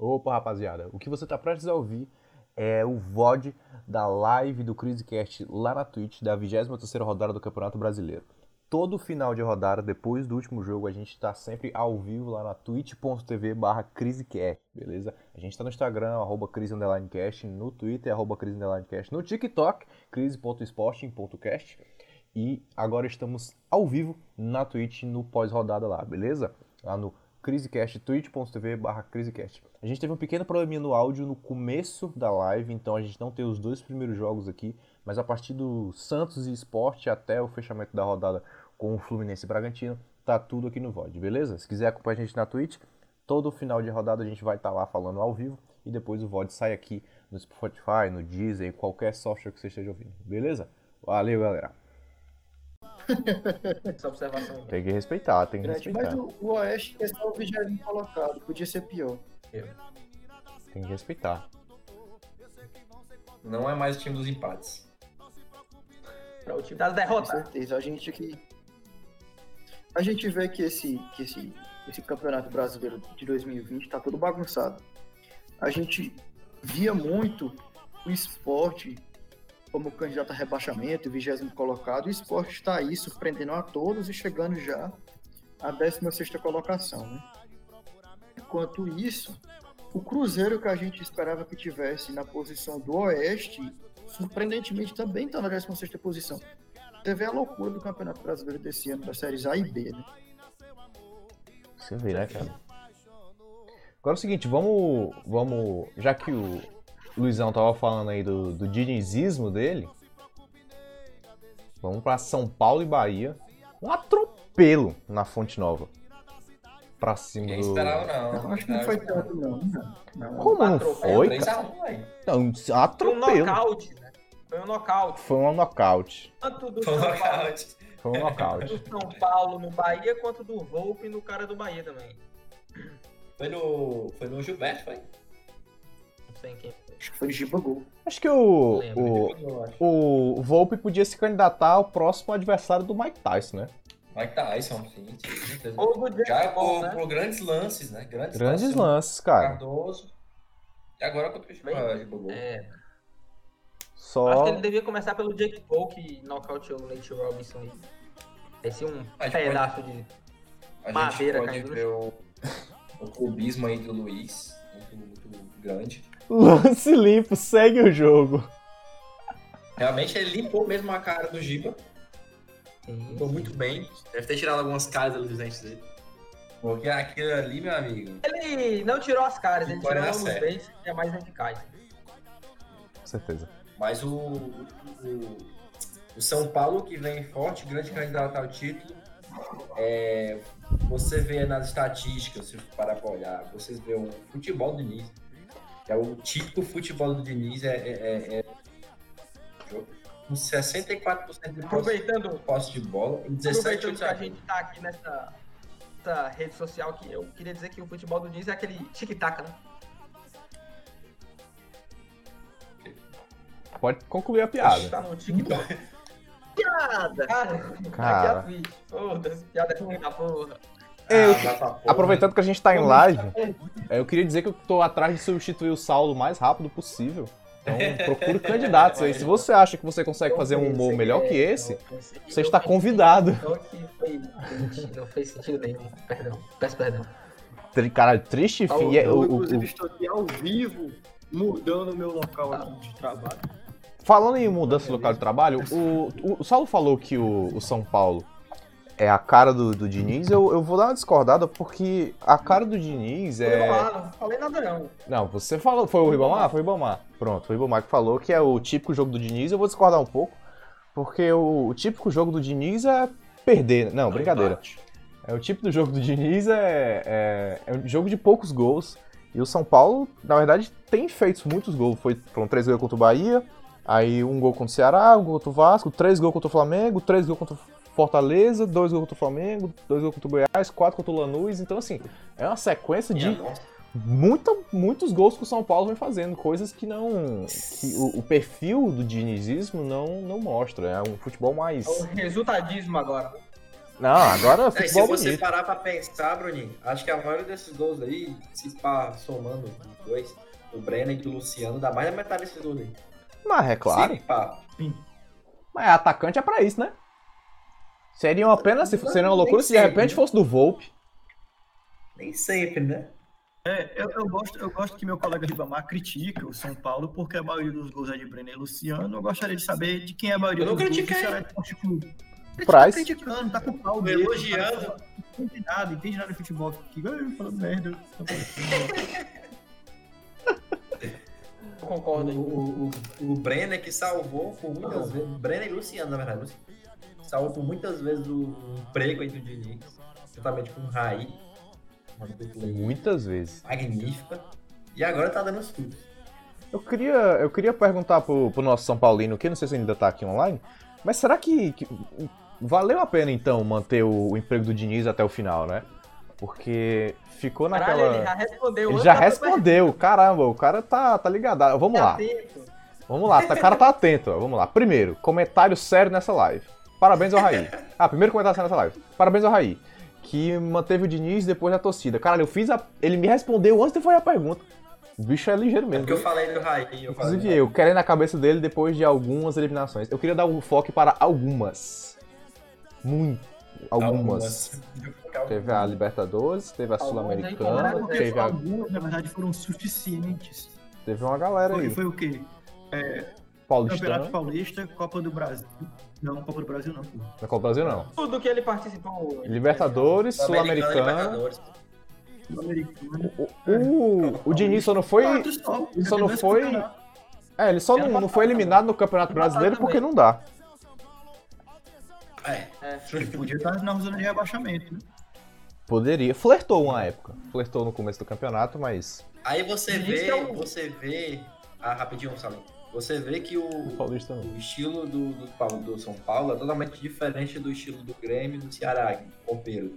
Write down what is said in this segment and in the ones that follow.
Opa, rapaziada, o que você está prestes a ouvir é o VOD da live do CriseCast lá na Twitch da 23ª rodada do Campeonato Brasileiro. Todo final de rodada, depois do último jogo, a gente está sempre ao vivo lá na twitch.tv barra CriseCast, beleza? A gente está no Instagram, arroba crise_cast, no Twitter, arroba crise_cast, no TikTok, crise.sporting.cast e agora estamos ao vivo na Twitch no pós-rodada lá, beleza? Lá no CriseCast, twitch.tv barra CriseCast. A gente teve um pequeno probleminha no áudio no começo da live, então a gente não tem os dois primeiros jogos aqui, mas a partir do Santos e Esporte até o fechamento da rodada com o Fluminense e Bragantino, tá tudo aqui no VOD, beleza? Se quiser acompanhar a gente na Twitch, todo final de rodada a gente vai estar tá lá falando ao vivo e depois o VOD sai aqui no Spotify, no Deezer, qualquer software que você esteja ouvindo, beleza? Valeu, galera! Essa observação. Tem que respeitar, tem que respeitar. Mas o, o Oeste é só o vigésimo colocado, podia ser pior. Tem que respeitar. Não é mais o time dos empates. Para o time das Com derrotas. certeza. A gente aqui. A gente vê que esse, que esse, esse campeonato brasileiro de 2020 tá todo bagunçado. A gente via muito o esporte como candidato a rebaixamento, vigésimo colocado. O esporte está aí surpreendendo a todos e chegando já à 16 colocação. Né? Enquanto isso, o Cruzeiro que a gente esperava que tivesse na posição do Oeste, surpreendentemente também está na 16 posição. Teve a loucura do Campeonato Brasileiro desse ano, das séries A e B, né? Você vê, né, cara? Agora é o seguinte, vamos. vamos já que o Luizão tava falando aí do, do dinizismo dele, vamos pra São Paulo e Bahia. Um atropelo na Fonte Nova. Pra cima do. esperava, não. Eu acho que não foi tanto, não. Como não Atropelo, foi, 3 cara? a 1, velho. Não, um Foi um atropelo. nocaute, né? Foi um nocaute. Foi um nocaute. Tanto do Foi um São Paulo, nocaute. Foi um nocaute. do São Paulo no Bahia, quanto do Volpe no cara do Bahia também. Foi no, foi no Gilberto, foi? Sei quem foi. Acho que foi Giba Gol. Acho que o, o, acho. o Volpe podia se candidatar ao próximo adversário do Mike Tyson, né? Mike Tyson, sim, sim, Já Jack Paul, por, né? por grandes lances, né? Grandes, Grandes lances. lances, cara. Cardoso. E agora contra o Bem, Gilberto. Gol. É, acho Só. que ele devia começar pelo Jake Paul, que nocauteou o Nate Robinson aí. Esse um A gente pedaço de. A Madeira gente pode caindo ver o, o clubismo aí do Luiz, muito, muito grande. Lance limpo, segue o jogo. Realmente ele limpou mesmo a cara do Giba. Limpou muito bem. Deve ter tirado algumas caras ali dos dentes dele. Porque aquilo ali, meu amigo. Ele não tirou as caras, ele tirou os certo. dentes, que é mais eficaz. Com certeza. Mas o, o, o São Paulo, que vem forte, grande candidato ao título, é, você vê nas estatísticas, se parar pra olhar, você vê o futebol do que é o típico futebol do Diniz, é, é, é, é com 64% de posse, Aproveitando, posse de bola e 17 aproveitando que a gente tá aqui nessa, nessa rede social que eu queria dizer que o futebol do Diniz é aquele tic-tac, né? Pode concluir a piada. Tá no TikTok. piada! Cara, Cara. aqui a Twitch. Foda-se, piada é ruim da porra. Eu- Ah. Aproveitando que a gente tá em live, é, eu queria dizer que eu tô atrás de substituir o Saulo o mais rápido possível. Então procure candidatos aí. Se você acha que você consegue fazer um humor melhor que esse, você está convidado. Não, fez sentido nenhum. Perdão, peço perdão. Cara, triste é eu, inclusive, estou aqui ao vivo, mudando o meu local aqui de trabalho. Falando em mudança de local de trabalho, o, o, o Saulo falou que o, o São Paulo é a cara do, do Diniz. Eu, eu vou dar uma discordada porque a cara do Diniz É... é. Não falei nada não. Não, você falou. Foi o Ribamar? Foi o Ribamar. Pronto, foi o Ribamar que falou que é o típico jogo do Diniz. Eu vou discordar um pouco. Porque o, o típico jogo do Diniz é perder. Não, brincadeira. É o tipo do jogo do Diniz é, é, é um jogo de poucos gols. E o São Paulo, na verdade, tem feito muitos gols. Foi, foram três gols contra o Bahia, aí um gol contra o Ceará, um gol contra o Vasco, três gols contra o Flamengo, três gols contra o Fortaleza, dois gols contra o Flamengo, dois gols contra o Goiás, quatro contra o Lanús. Então, assim, é uma sequência de nossa. muita, muitos gols que o São Paulo vem fazendo, coisas que não. que o, o perfil do dinizismo não, não mostra. É um futebol mais. É o resultadismo agora. Não, agora É, e se futebol você bonito. parar pra pensar, Bruninho, acho que a maioria desses gols aí, se pá, somando os dois, o Brenner e do Luciano, dá mais da metade desses gols aí. Mas é claro. Se pá. Mas atacante é pra isso, né? Seria uma pena, se seria uma loucura se de repente fosse do Volpe. Nem sempre, né? É, eu, eu gosto, eu gosto que meu colega Ribamar critica o São Paulo porque a maioria dos gols é de Brenner e Luciano. Eu gostaria de saber de quem é a maioria Eu não dos gols do critiquei. Ceará Esporte Clube. Ele Price. tá criticando, tá com pau Tô mesmo, elogiando. tá- Não entende nada, entende nada de futebol. "Ai, falando merda. Eu concordo aí. O, o, o, o Brenner que salvou por muitas vezes. Brenner e Luciano, na verdade. Luciano, salvou por muitas vezes o emprego aí do Diniz. Juntamente com o Raí. Muitas vezes. magnífica. E agora tá dando os frutos. Eu queria, eu queria perguntar pro, pro nosso São Paulino, que não sei se ainda tá aqui online, mas será que, que valeu a pena então manter o, o emprego do Diniz até o final, né? Porque ficou Caralho, naquela. ele já respondeu. Ele já respondeu, caramba, o cara tá, tá ligado. Ah, Vamos lá, Atento. vamos lá, tá- o cara tá atento, ó, vamos lá. Primeiro, comentário sério nessa live. Parabéns ao Raí. Ah, primeiro comentário nessa live. Parabéns ao Raí, que manteve o Diniz depois da torcida. Caralho, eu fiz a. Ele me respondeu antes de fazer a pergunta. O bicho é ligeiro É mesmo. porque eu falei do Raí. Eu falei Inclusive do eu, querendo a cabeça dele depois de algumas eliminações. Eu queria dar um foco para algumas. Muito. Algumas. Teve a Libertadores, teve a Algumas Sul-Americana, Porque teve, a- algumas, na verdade, foram suficientes. teve uma galera Foi, aí. foi o quê? Campeonato Paulistano. Paulista, Copa do Brasil. Não, Copa do Brasil não. pô. Na Copa do Brasil não. Tudo que ele participou. Libertadores, Sul-Americana. Sul-Americano. O, o, o Diniz só não foi. Só. não foi-. É, ele só não, não foi eliminado no Campeonato Brasileiro porque não dá. É, Ele podia estar na zona de rebaixamento, né? Poderia. Flertou uma época. Flertou no começo do campeonato, mas. Aí você vê, é o- você vê. Ah, rapidinho, Salim. Você vê que o, O estilo do, do, Paulo- do São Paulo é totalmente diferente do estilo do Grêmio e do Ceará, compeiro.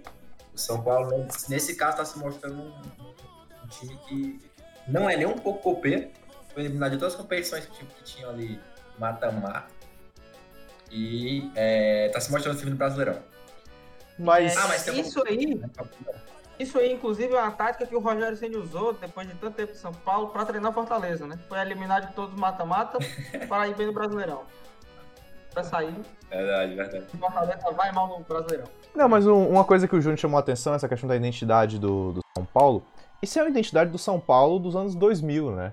O São Paulo, nesse- nesse caso, está se mostrando um, um time que não é nem um pouco copeiro. Foi eliminado de todas as competições que, que tinham ali mata-mata. E está se mostrando um time do Brasileirão. Mas. Ah, mas tem um- Isso aí, isso aí, inclusive, é uma tática que o Rogério Ceni usou depois de tanto tempo em São Paulo para treinar Fortaleza, né? Foi eliminar de todos os mata-mata para ir bem no Brasileirão. Pra sair, Verdade, verdade. o Fortaleza vai mal no Brasileirão. Não, mas um- uma coisa que o Júnior chamou a atenção, essa questão da identidade do, do São Paulo. Isso é uma identidade do São Paulo dos anos 2000, né?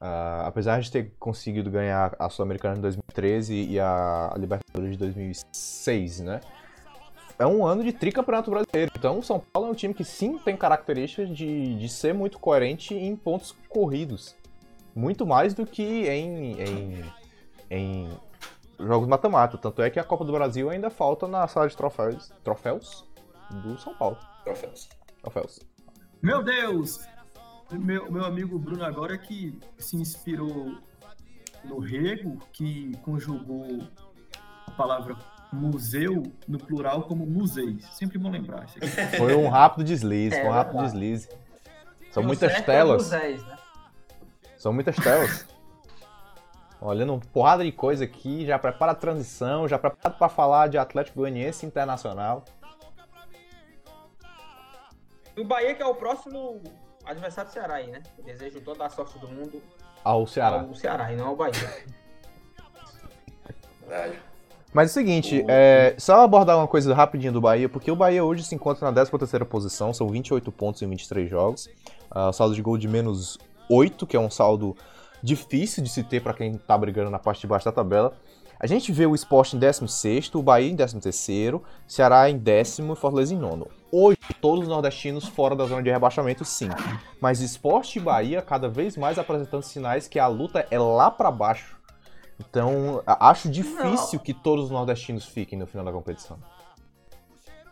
Ah, apesar de ter conseguido ganhar a Sul-Americana em 2013 e a Libertadores de 2006, né? É um ano de tricampeonato brasileiro. Então o São Paulo é um time que sim tem características de, de ser muito coerente em pontos corridos. Muito mais do que em, em, em jogos mata-mata. Tanto é que a Copa do Brasil ainda falta na sala de troféus, troféus do São Paulo. Troféus. Troféus. Meu Deus! Meu, meu amigo Bruno agora que se inspirou no Rego, que conjugou a palavra museu no plural como museis. Sempre bom lembrar isso aqui. Foi um rápido deslize, É, foi um rápido verdade. deslize. São muitas é telas. Moisés, né? São muitas telas. Olhando uma porrada de coisa aqui, já prepara a transição, já prepara pra falar de Atlético Goianiense Internacional. E o Bahia que é o próximo adversário do Ceará aí, né? Eu desejo toda a sorte do mundo Ao Ceará. ao Ceará e não ao Bahia. Verdade. Mas é o seguinte, é, só abordar uma coisa rapidinho do Bahia, porque o Bahia hoje se encontra na 13ª posição, são 28 pontos em 23 jogos. Ah, saldo de gol de menos 8, que é um saldo difícil de se ter para quem tá brigando na parte de baixo da tabela. A gente vê o Sport em 16º, o Bahia em 13º, Ceará em décimo e Fortaleza em nono. Hoje, todos os nordestinos fora da zona de rebaixamento, sim. Mas Sport e Bahia cada vez mais apresentando sinais que a luta é lá para baixo. Então, acho difícil que todos os nordestinos fiquem no final da competição.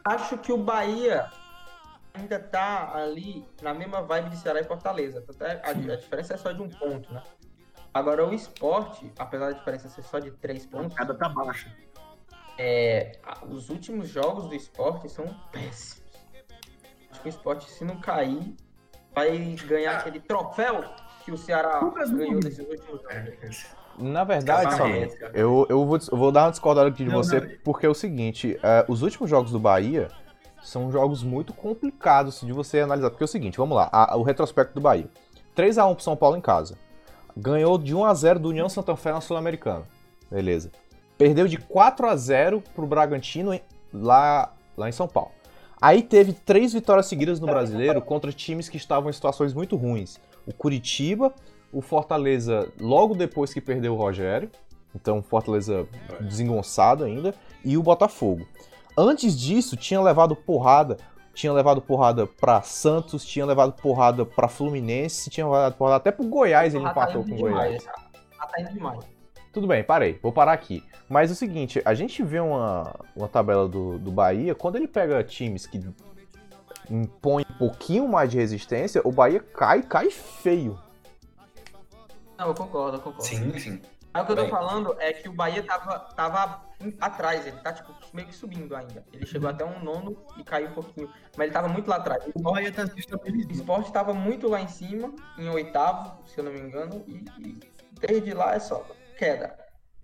Acho que o Bahia ainda tá ali na mesma vibe de Ceará e Fortaleza. É- a, a diferença é só de um ponto, né? Agora o esporte, apesar da diferença ser só de três A pontos, cada tá baixa. é, a- os últimos jogos do esporte são péssimos. Acho que o esporte, se não cair, vai ganhar aquele troféu que o Ceará ganhou nesses últimos jogos. Na verdade, cara. eu, eu, vou, eu vou dar uma discordada aqui de Não, você, não. porque é o seguinte, é, os últimos jogos do Bahia são jogos muito complicados de você analisar. Porque é o seguinte, vamos lá, a- o retrospecto do Bahia. 3x1 pro São Paulo em casa. Ganhou de 1x0 do União Santa Fé na Sul-Americana. Beleza. Perdeu de 4x0 pro Bragantino em- lá, lá em São Paulo. Aí teve três vitórias seguidas no Brasileiro contra times que estavam em situações muito ruins. O Curitiba, o Fortaleza logo depois que perdeu o Rogério. Então, Fortaleza desengonçado ainda. E o Botafogo. Antes disso, tinha levado porrada. Tinha levado porrada pra Santos, tinha levado porrada pra Fluminense, tinha levado porrada até pro Goiás, ele Ah, tá empatou indo com o Goiás. demais. Ah, tá indo demais. Tudo bem, parei. Vou parar aqui. Mas é o seguinte, a gente vê uma, uma tabela do, do Bahia, quando ele pega times que impõem um pouquinho mais de resistência, o Bahia cai, cai feio. Não, eu concordo, eu concordo. Sim, sim. Aí o que eu tô Bem. falando é que o Bahia tava, tava atrás, ele tá tipo, meio que subindo ainda. Ele chegou até um nono e caiu um pouquinho. Mas ele tava muito lá atrás. O Bahia tá se O esporte tava muito lá em cima, em oitavo, se eu não me engano, e, e desde lá é só queda.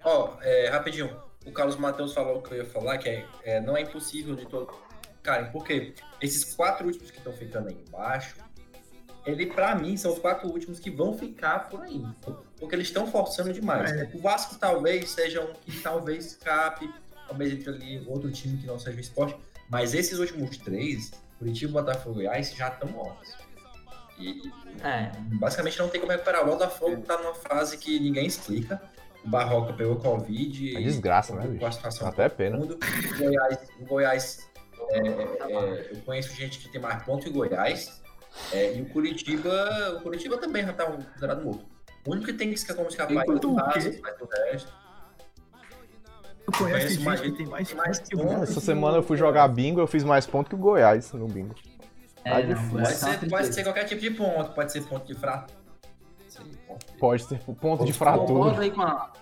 Ó, é, rapidinho. O Carlos Matheus falou o que eu ia falar, que é, é, não é impossível de todo. Cara, porque esses quatro últimos que estão ficando aí embaixo, ele, pra mim, são os quatro últimos que vão ficar por aí. Porque eles estão forçando demais. O Vasco talvez seja um que talvez escape, talvez entre ali outro time que não seja o esporte. Mas esses últimos três, Curitiba, Botafogo e Goiás, já estão mortos. E, É. basicamente não tem como recuperar. O Botafogo tá numa fase que ninguém explica. O Barroca pegou Covid. É desgraça, né, Com a situação Até pena. mundo. O Goiás, o Goiás é, é, eu conheço gente que tem mais ponto o Goiás. É, e o Curitiba, o Curitiba também já tá um considerado morto. O único que tem que escapar como escapar é o Vasco, mas o resto. Eu conheço Conheço gente mais- que tem mais mais pontos que o pontos. Bahia. Essa semana eu fui jogar bingo, eu fiz mais ponto que o Goiás no bingo. Tá É, difícil. não, Pode uma ser, pode ser qualquer tipo de ponto, pode ser ponto de ponto de- Pode ser ponto de Concordo fratura. aí com a.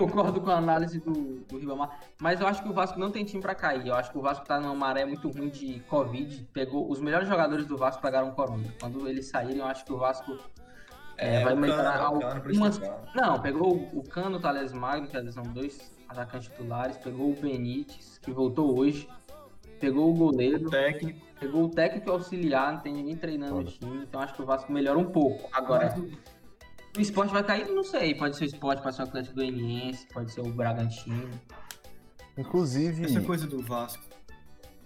Concordo com a análise do, do Ribamar, mas eu acho que o Vasco não tem time pra cair. Eu acho que o Vasco tá numa maré muito ruim de Covid. Pegou os melhores jogadores do Vasco pegaram Covid. Quando eles saírem, eu acho que o Vasco é, vai o Cano, melhorar o Cano algumas. Não, pegou o Cano, o Thales Magno, que são dois atacantes titulares. Pegou o Benítez, que voltou hoje. Pegou o goleiro. técnico. Pegou o técnico auxiliar, não tem ninguém treinando o Foda. time. Então acho que o Vasco melhora um pouco. Agora. O esporte vai cair? Não sei. Pode ser o esporte, pode ser o Atlético Goianiense, pode ser o Bragantino. Inclusive. Essa coisa do Vasco.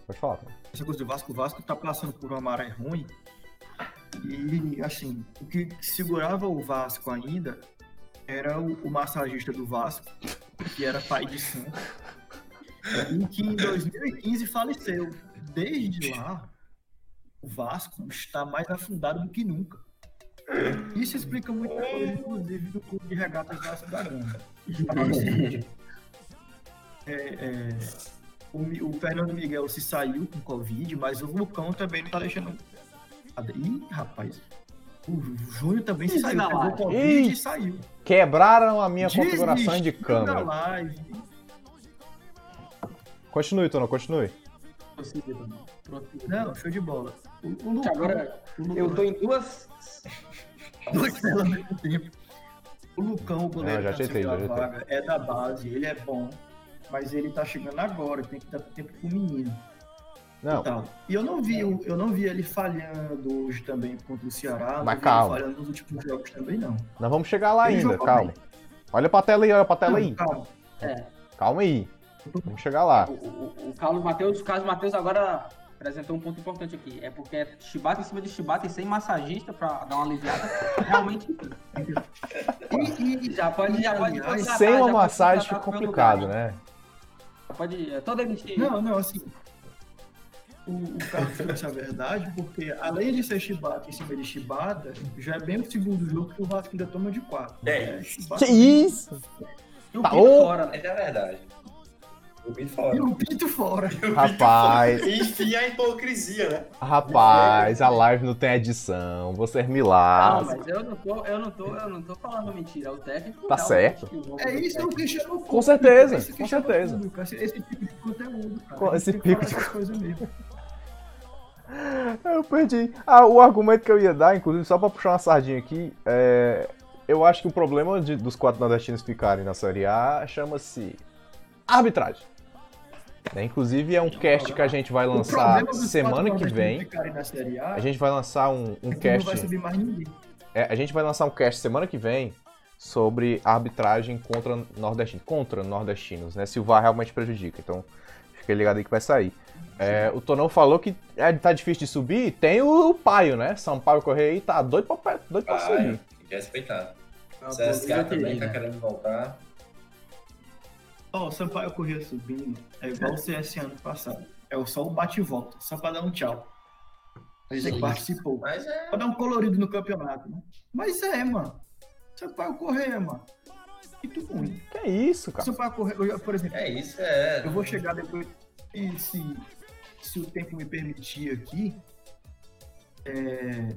Pode falar. cara. essa coisa do Vasco, o Vasco tá passando por uma maré ruim. E, assim, o que segurava o Vasco ainda era o, o massagista do Vasco, que era pai de santo, e que em 2015 faleceu. Desde lá, o Vasco está mais afundado do que nunca. Isso explica muita coisa, inclusive, do clube de regatas Vasco da Gama. É é, é, o, o Fernando Miguel se saiu com Covid, mas o Lucão também não tá deixando. Ih, rapaz. O Júnior também se saiu, pegou live. Covid Ih. e saiu. Quebraram a minha configuração de câmera. live. Continue, Tono, continue. Não, show de bola. O, o Lucão, Agora o Lucão, eu tô em duas. Dois tela ao mesmo tempo. O Lucão, o goleiro Ah, já que conseguiu já vaga, é da base, ele é bom, mas ele tá chegando agora, tem que dar tempo pro menino. Não, E, tal. e eu não vi, eu não vi ele falhando hoje também contra o Ceará, não Mas calma. falhando nos últimos jogos também não. nós vamos chegar lá Ele ainda, calma. bem. Olha pra tela aí, olha pra tela Não, aí. calma. É, Calma aí. Vamos chegar lá. o, o, o Carlos Matheus, o Carlos Matheus agora apresentou um ponto importante aqui. É porque é chibata em cima de chibata e sem massagista pra dar uma aliviada. Realmente. E, e- Já pode, já pode contratar, Sem uma massagem fica complicado, lugar. né? Pode. é, Toda emitir. não, não, assim, o, o Carlos disse a verdade, porque além de ser chibata em cima de chibata, já é bem o segundo jogo que o Vasco ainda toma de quatro. É. chibata. Que isso? E o Tá, fora, né? É a verdade. O Pinto fora. E o Pinto fora. Rapaz, Enfim, a hipocrisia, né? rapaz, a live não tem edição. Vocês me Não, lascam. mas eu não tô, eu não tô, eu não tô falando mentira. O técnico. Tá certo. o É isso técnico- que chama o Com certeza, é isso que com chama o certeza. público, Esse, esse tipo de conteúdo, cara. Com esse pico de- coisas mesmo. Eu perdi. Ah, o argumento que eu ia dar, inclusive, só pra puxar uma sardinha aqui, é. eu acho que o problema de- dos quatro nordestinos ficarem na Série A chama-se arbitragem. Né, Inclusive é um cast que a gente vai O lançar semana que vem. ficarem na Série A, A gente vai lançar um, um é que não vai cast. subir mais ninguém. É, a gente vai lançar um cast semana que vem sobre arbitragem contra nordestinos, contra nordestinos, né? Se o VAR realmente prejudica. Então, fica ligado aí que vai sair. É, o Tonão falou que é, tá difícil de subir. Tem o, Paio, né? Sampaio Correia aí tá doido pra, doido pra Ah, subir. tem que respeitar. É O boa também tá né? querendo voltar. Ó, o Sampaio Corrêa subindo é igual o CS ano passado. É só o bate e volta, só pra dar um tchau. Você que participou. Mas é. Pra dar um colorido no campeonato, né? Mas é, mano. Sampaio Corrêa, mano. Muito ruim. Que isso, cara? Sampaio Corrêa, por exemplo, É isso, é. eu vou chegar depois, e se, se o tempo me permitir aqui, é,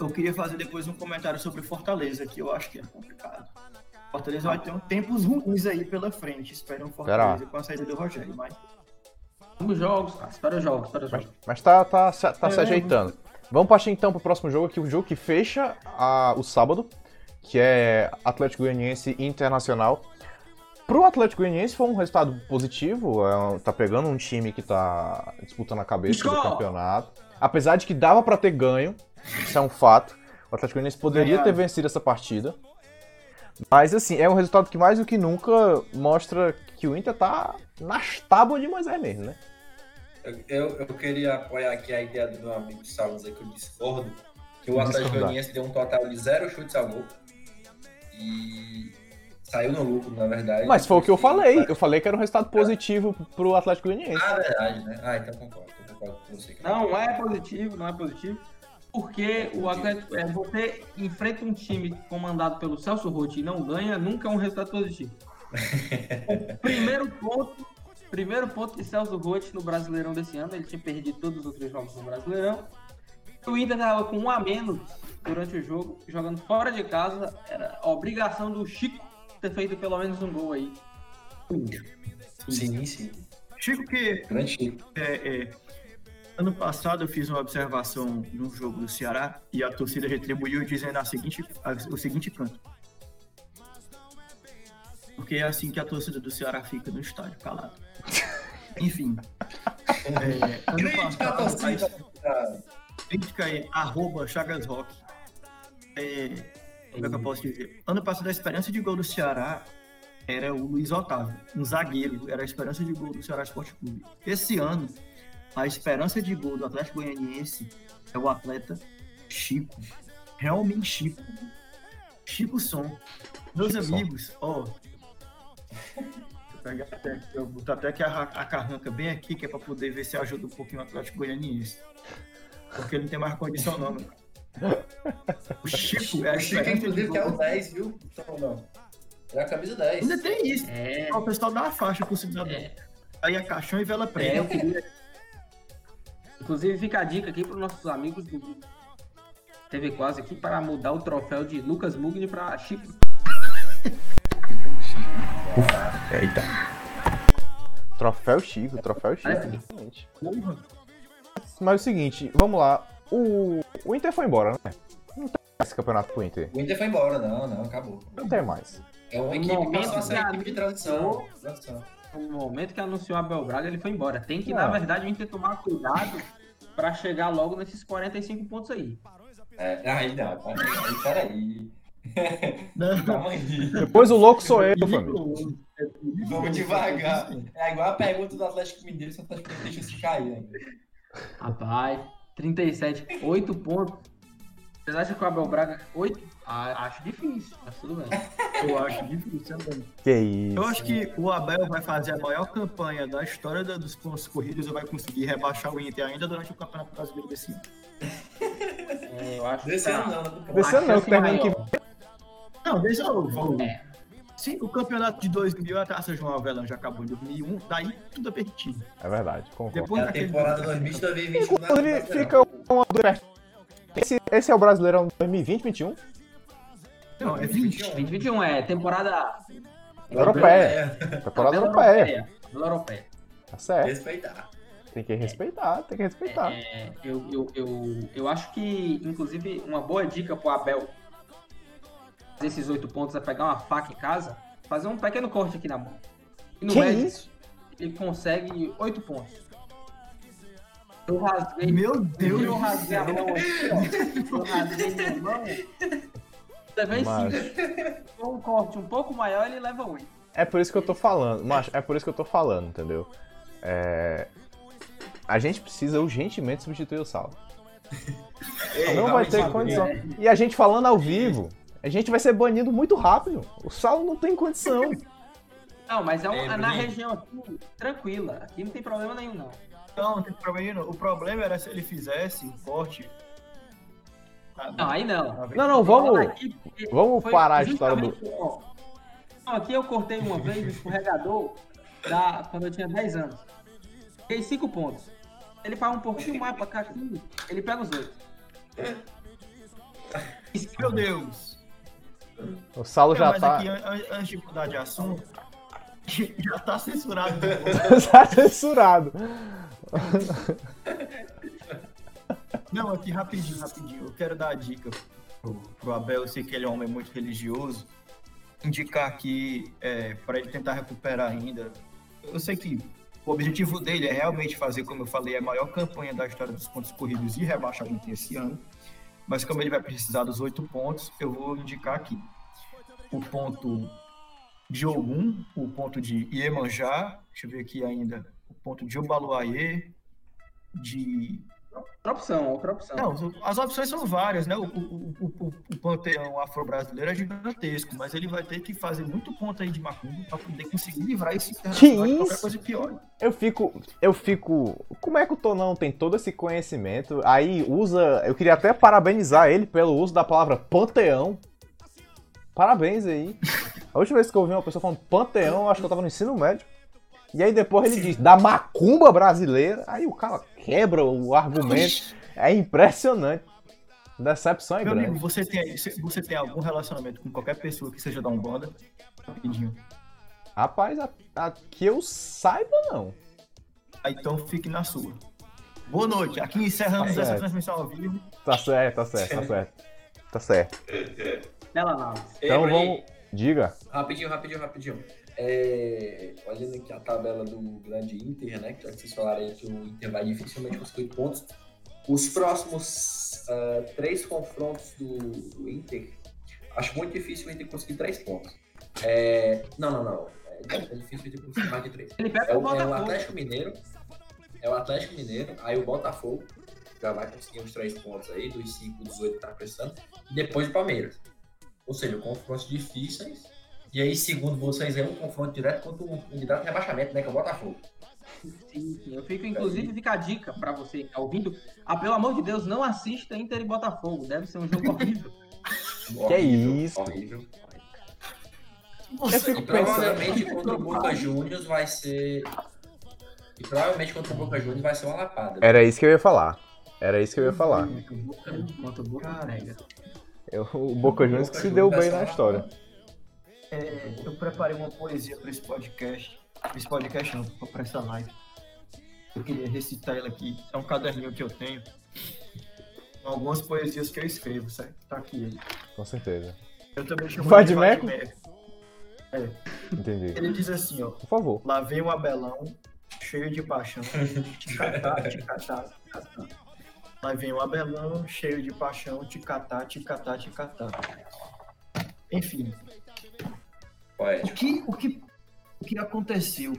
eu queria fazer depois um comentário sobre Fortaleza, que eu acho que é complicado. Fortaleza vai ter um tempos ruins aí pela frente. Esperam Fortaleza com a saída do Rogério, mas Vamos jogos, cara. Espera os jogos, espera os Mas, jogos. mas tá, tá, se- tá se É, ajeitando. Vamos partir então pro próximo jogo aqui, o jogo que fecha a- o sábado, que é Atlético Goianiense Internacional. Pro Atlético Goianiense foi um resultado positivo, é, tá pegando um time que tá disputando a cabeça do Skol! campeonato. Apesar de que dava pra ter ganho, isso é um fato. O Atlético Goianiense poderia ter vencido essa partida. Mas assim, é um resultado que mais do que nunca mostra que o Inter tá nas tábuas de Moisés mesmo, né? Eu, eu, eu queria apoiar aqui a ideia do meu amigo Salles aí, que eu discordo, que o Atlético. Goianiense deu um total de zero chutes ao gol. E saiu no lucro, na verdade. Mas foi o que eu falei. Ah, Eu falei que era um resultado positivo pro Atlético Goianiense. Ah, verdade, né? Ah, então concordo. Concordo com você. Não é positivo, não é positivo. Porque o Atlético, é, você enfrenta um time comandado pelo Celso Rotti e não ganha, nunca é um resultado positivo. o primeiro ponto, primeiro ponto de Celso Rotti no Brasileirão desse ano, ele tinha perdido todos os outros jogos no Brasileirão. O Inter estava com um a menos durante o jogo, jogando fora de casa, era obrigação do Chico ter feito pelo menos um gol aí. Sim, sim. Chico que Grande Chico. é, é, ano passado eu fiz uma observação num jogo do Ceará e a torcida retribuiu dizendo a seguinte, a- o seguinte canto. Porque é assim que a torcida do Ceará fica no estádio, calado. Enfim. É, ano passado, a crítica é arroba Chagas Rock. É, como é que eu posso dizer? Ano passado a esperança de gol do Ceará era o Luiz Otávio, um zagueiro, era a esperança de gol do Ceará Esporte Clube. Esse ano, a esperança de gol do Atlético Goianiense é o atleta Chico. Realmente Chico. Chico Som. Meus Chico Som. amigos, ó. Pegar até aqui, eu botar até aqui a, a carranca bem aqui, que é pra poder ver se ajuda um pouquinho o Atlético Goianiense. Porque ele não tem mais condição, não, meu. O Chico é a O Chico, inclusive, que é o gol. 10, viu? Então, não. É a camisa 10. Ainda tem isso. É, O pessoal dá a faixa pro cidadão. É. Aí é caixão e vela É, preta. eu queria- Inclusive, fica a dica aqui para os nossos amigos do TV Quase aqui para mudar o troféu de Lucas Mugni para Chico. Eita. Troféu Chico, troféu Chico. É. Mas é o seguinte, vamos lá. O, o Inter foi embora, né? Não tem mais esse campeonato pro Inter. O Inter foi embora, não, não, acabou. Não tem mais. É uma equipe que passou a ser equipe de transição. transição. No momento que anunciou Abel Braga, ele foi embora. Tem que, Ah. na verdade, o Inter tomar cuidado para chegar logo nesses 45 pontos aí. É, aí não, peraí, peraí. Depois o louco sou eu, família. É. Vamos devagar. É igual a pergunta do Atlético Mineiro, se o Atlético Mineiro deixa se cair ainda. Rapaz, 37, 8 pontos. Vocês acham que o Abel Braga. 8? Ah, acho difícil, mas tudo bem. Eu acho difícil também. Que isso. Eu acho que o Abel vai fazer a maior campanha da história da- dos pontos corridos e vai conseguir rebaixar o Inter ainda durante o Campeonato Brasileiro desse ano. É, eu acho Desse que ano tá- não, né? Desse ano não, que termina que maior. Não, deixa eu. Vamos. É. Sim, o campeonato de 2000, a taça João Avelã já acabou em 2001, daí tudo é permitido. É verdade, concordo. Depois É a temporada 2020-2021 na Inclusive, Brasileirão. fica uma dúvida. Esse, esse é o Brasileirão 2020-21? Não, é 20. 2021 é temporada. Europeia. Temporada tabela europeia. Tabela europeia. Tá certo. Respeitar. Tem que respeitar, tem que respeitar. É, eu, eu, eu, eu acho que, inclusive, uma boa dica pro Abel esses oito pontos é pegar uma faca em casa, fazer um pequeno corte aqui na mão. E no Que isso? ele consegue oito pontos. Eu rasguei. Meu Deus eu rasguei a mão aqui, ó. Eu rasguei minha mão. Mas- cinco. Com um corte um pouco maior, ele leva oito. É por isso que eu tô falando, macho, é por isso que eu tô falando, entendeu? É... A gente precisa urgentemente substituir o Saulo. Ei, Não vai ter condição. E a gente falando ao vivo, a gente vai ser banido muito rápido. O Saulo não tem condição. Não, mas é, um- É, na região aqui, tranquila. Aqui não tem problema nenhum, não. Não, não tem problema não. O problema era se ele fizesse o corte. Ah, Não, aí não. Não, não, vamos, Aqui, vamos parar a história do. aqui eu cortei uma vez o escorregador da, quando eu tinha 10 anos. Fiquei 5 pontos. Ele faz um pouquinho mais pra cá aqui, ele pega os oito. Meu Deus. O Saulo já mas tá. aqui, an- an- antes de mudar de assunto, já tá censurado. tá censurado. Não, aqui rapidinho, rapidinho. Eu quero dar a dica pro, pro Abel, eu sei que ele é um homem muito religioso. Indicar aqui é, para ele tentar recuperar ainda. Eu sei que o objetivo dele é realmente fazer, como eu falei, a maior campanha da história dos pontos corridos e rebaixamento esse ano. Mas como ele vai precisar dos oito pontos, eu vou indicar aqui o ponto de Ogum, o ponto de Iemanjá, deixa eu ver aqui ainda, o ponto de Obaluayê, de Outra opção, outra opção. não, as opções são várias, né? O, o, o, o, o panteão afro-brasileiro é gigantesco, mas ele vai ter que fazer muito ponto aí de macumba para poder conseguir livrar esse internacional de qualquer isso? coisa pior. Eu fico. Eu fico. Como é que o Tonão tem todo esse conhecimento? Aí usa. Eu queria até parabenizar ele pelo uso da palavra panteão. Parabéns aí. A última vez que eu ouvi uma pessoa falando panteão, eu acho que eu tava no ensino médio. E aí depois ele diz, da macumba brasileira. Aí o cara quebra o argumento. É impressionante. Decepção é Meu amigo, grande. você tem, você tem algum relacionamento com qualquer pessoa que seja da Umbanda? Rapidinho. Rapaz, a, a que eu saiba, não. Aí, então fique na sua. Boa noite. Aqui encerramos Tá essa transmissão ao vivo. Tá certo, tá certo, tá certo. Tá certo. Análise. Ei, Então Bruninho, vamos. Diga. Rapidinho, rapidinho, rapidinho. É, olhando aqui a tabela do grande Inter, né? Que vocês falaram aí que o Inter vai dificilmente conseguir pontos. Os próximos ah, três confrontos do, do Inter, acho muito difícil o Inter conseguir três pontos. É, não, não, não. É, é difícil o Inter conseguir mais de três. É o é o. Atlético Mineiro. É o Atlético Mineiro, aí o Botafogo já vai conseguir uns três pontos aí, dos 5, dos 8 que tá precisando, e depois o Palmeiras. Ou seja, confrontos difíceis. E aí, segundo vocês, é um confronto direto contra um candidato de rebaixamento, né? Que é o Botafogo. Sim, sim. Eu fico, inclusive, fica a dica pra você que tá ouvindo. Ah, pelo amor de Deus, não assista Inter e Botafogo. Deve ser um jogo horrível. Que isso? Horrível. Eu fico E pensando. provavelmente contra o Boca Juniors vai ser. E provavelmente contra o Boca Juniors vai ser uma lapada. Era isso que eu ia falar. Era isso que eu ia falar. Eu- o Boca Juniors que se deu bem na história. É, eu preparei uma poesia para esse podcast. Esse podcast não, para essa live. Eu queria recitar ela aqui. É um caderninho que eu tenho. Com algumas poesias que eu escrevo, certo? Tá aqui ele. Com certeza. Eu também chamo ele de meco? Entendi. Ele diz assim, ó. Por favor. Lá vem o Abelão, cheio de paixão. Ticatá, ticatá, ticatá. Lá vem o Abelão, cheio de paixão. Ticatá, ticatá, ticatá. Enfim, o Poético. que, o que, o que aconteceu?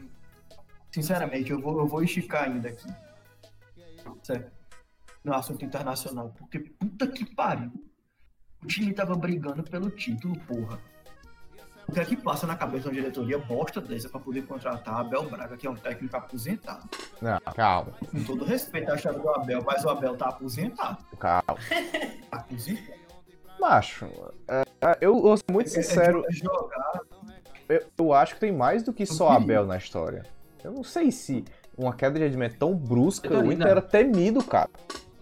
Sinceramente, eu vou, eu vou esticar ainda aqui. Certo? No assunto internacional. Porque puta que pariu. O time tava brigando pelo título, porra. O que é que passa na cabeça da diretoria bosta dessa pra poder contratar Abel Braga, que é um técnico aposentado? Não, calma, Com todo respeito à história do Abel, mas o Abel tá aposentado. calma. Tá aposentado. Macho, é, eu vou ser muito sincero, É jogar. Eu, eu acho que tem mais do que só Abel na história. Eu não sei se uma queda de rendimento tão brusca, o. Inter era temido, cara.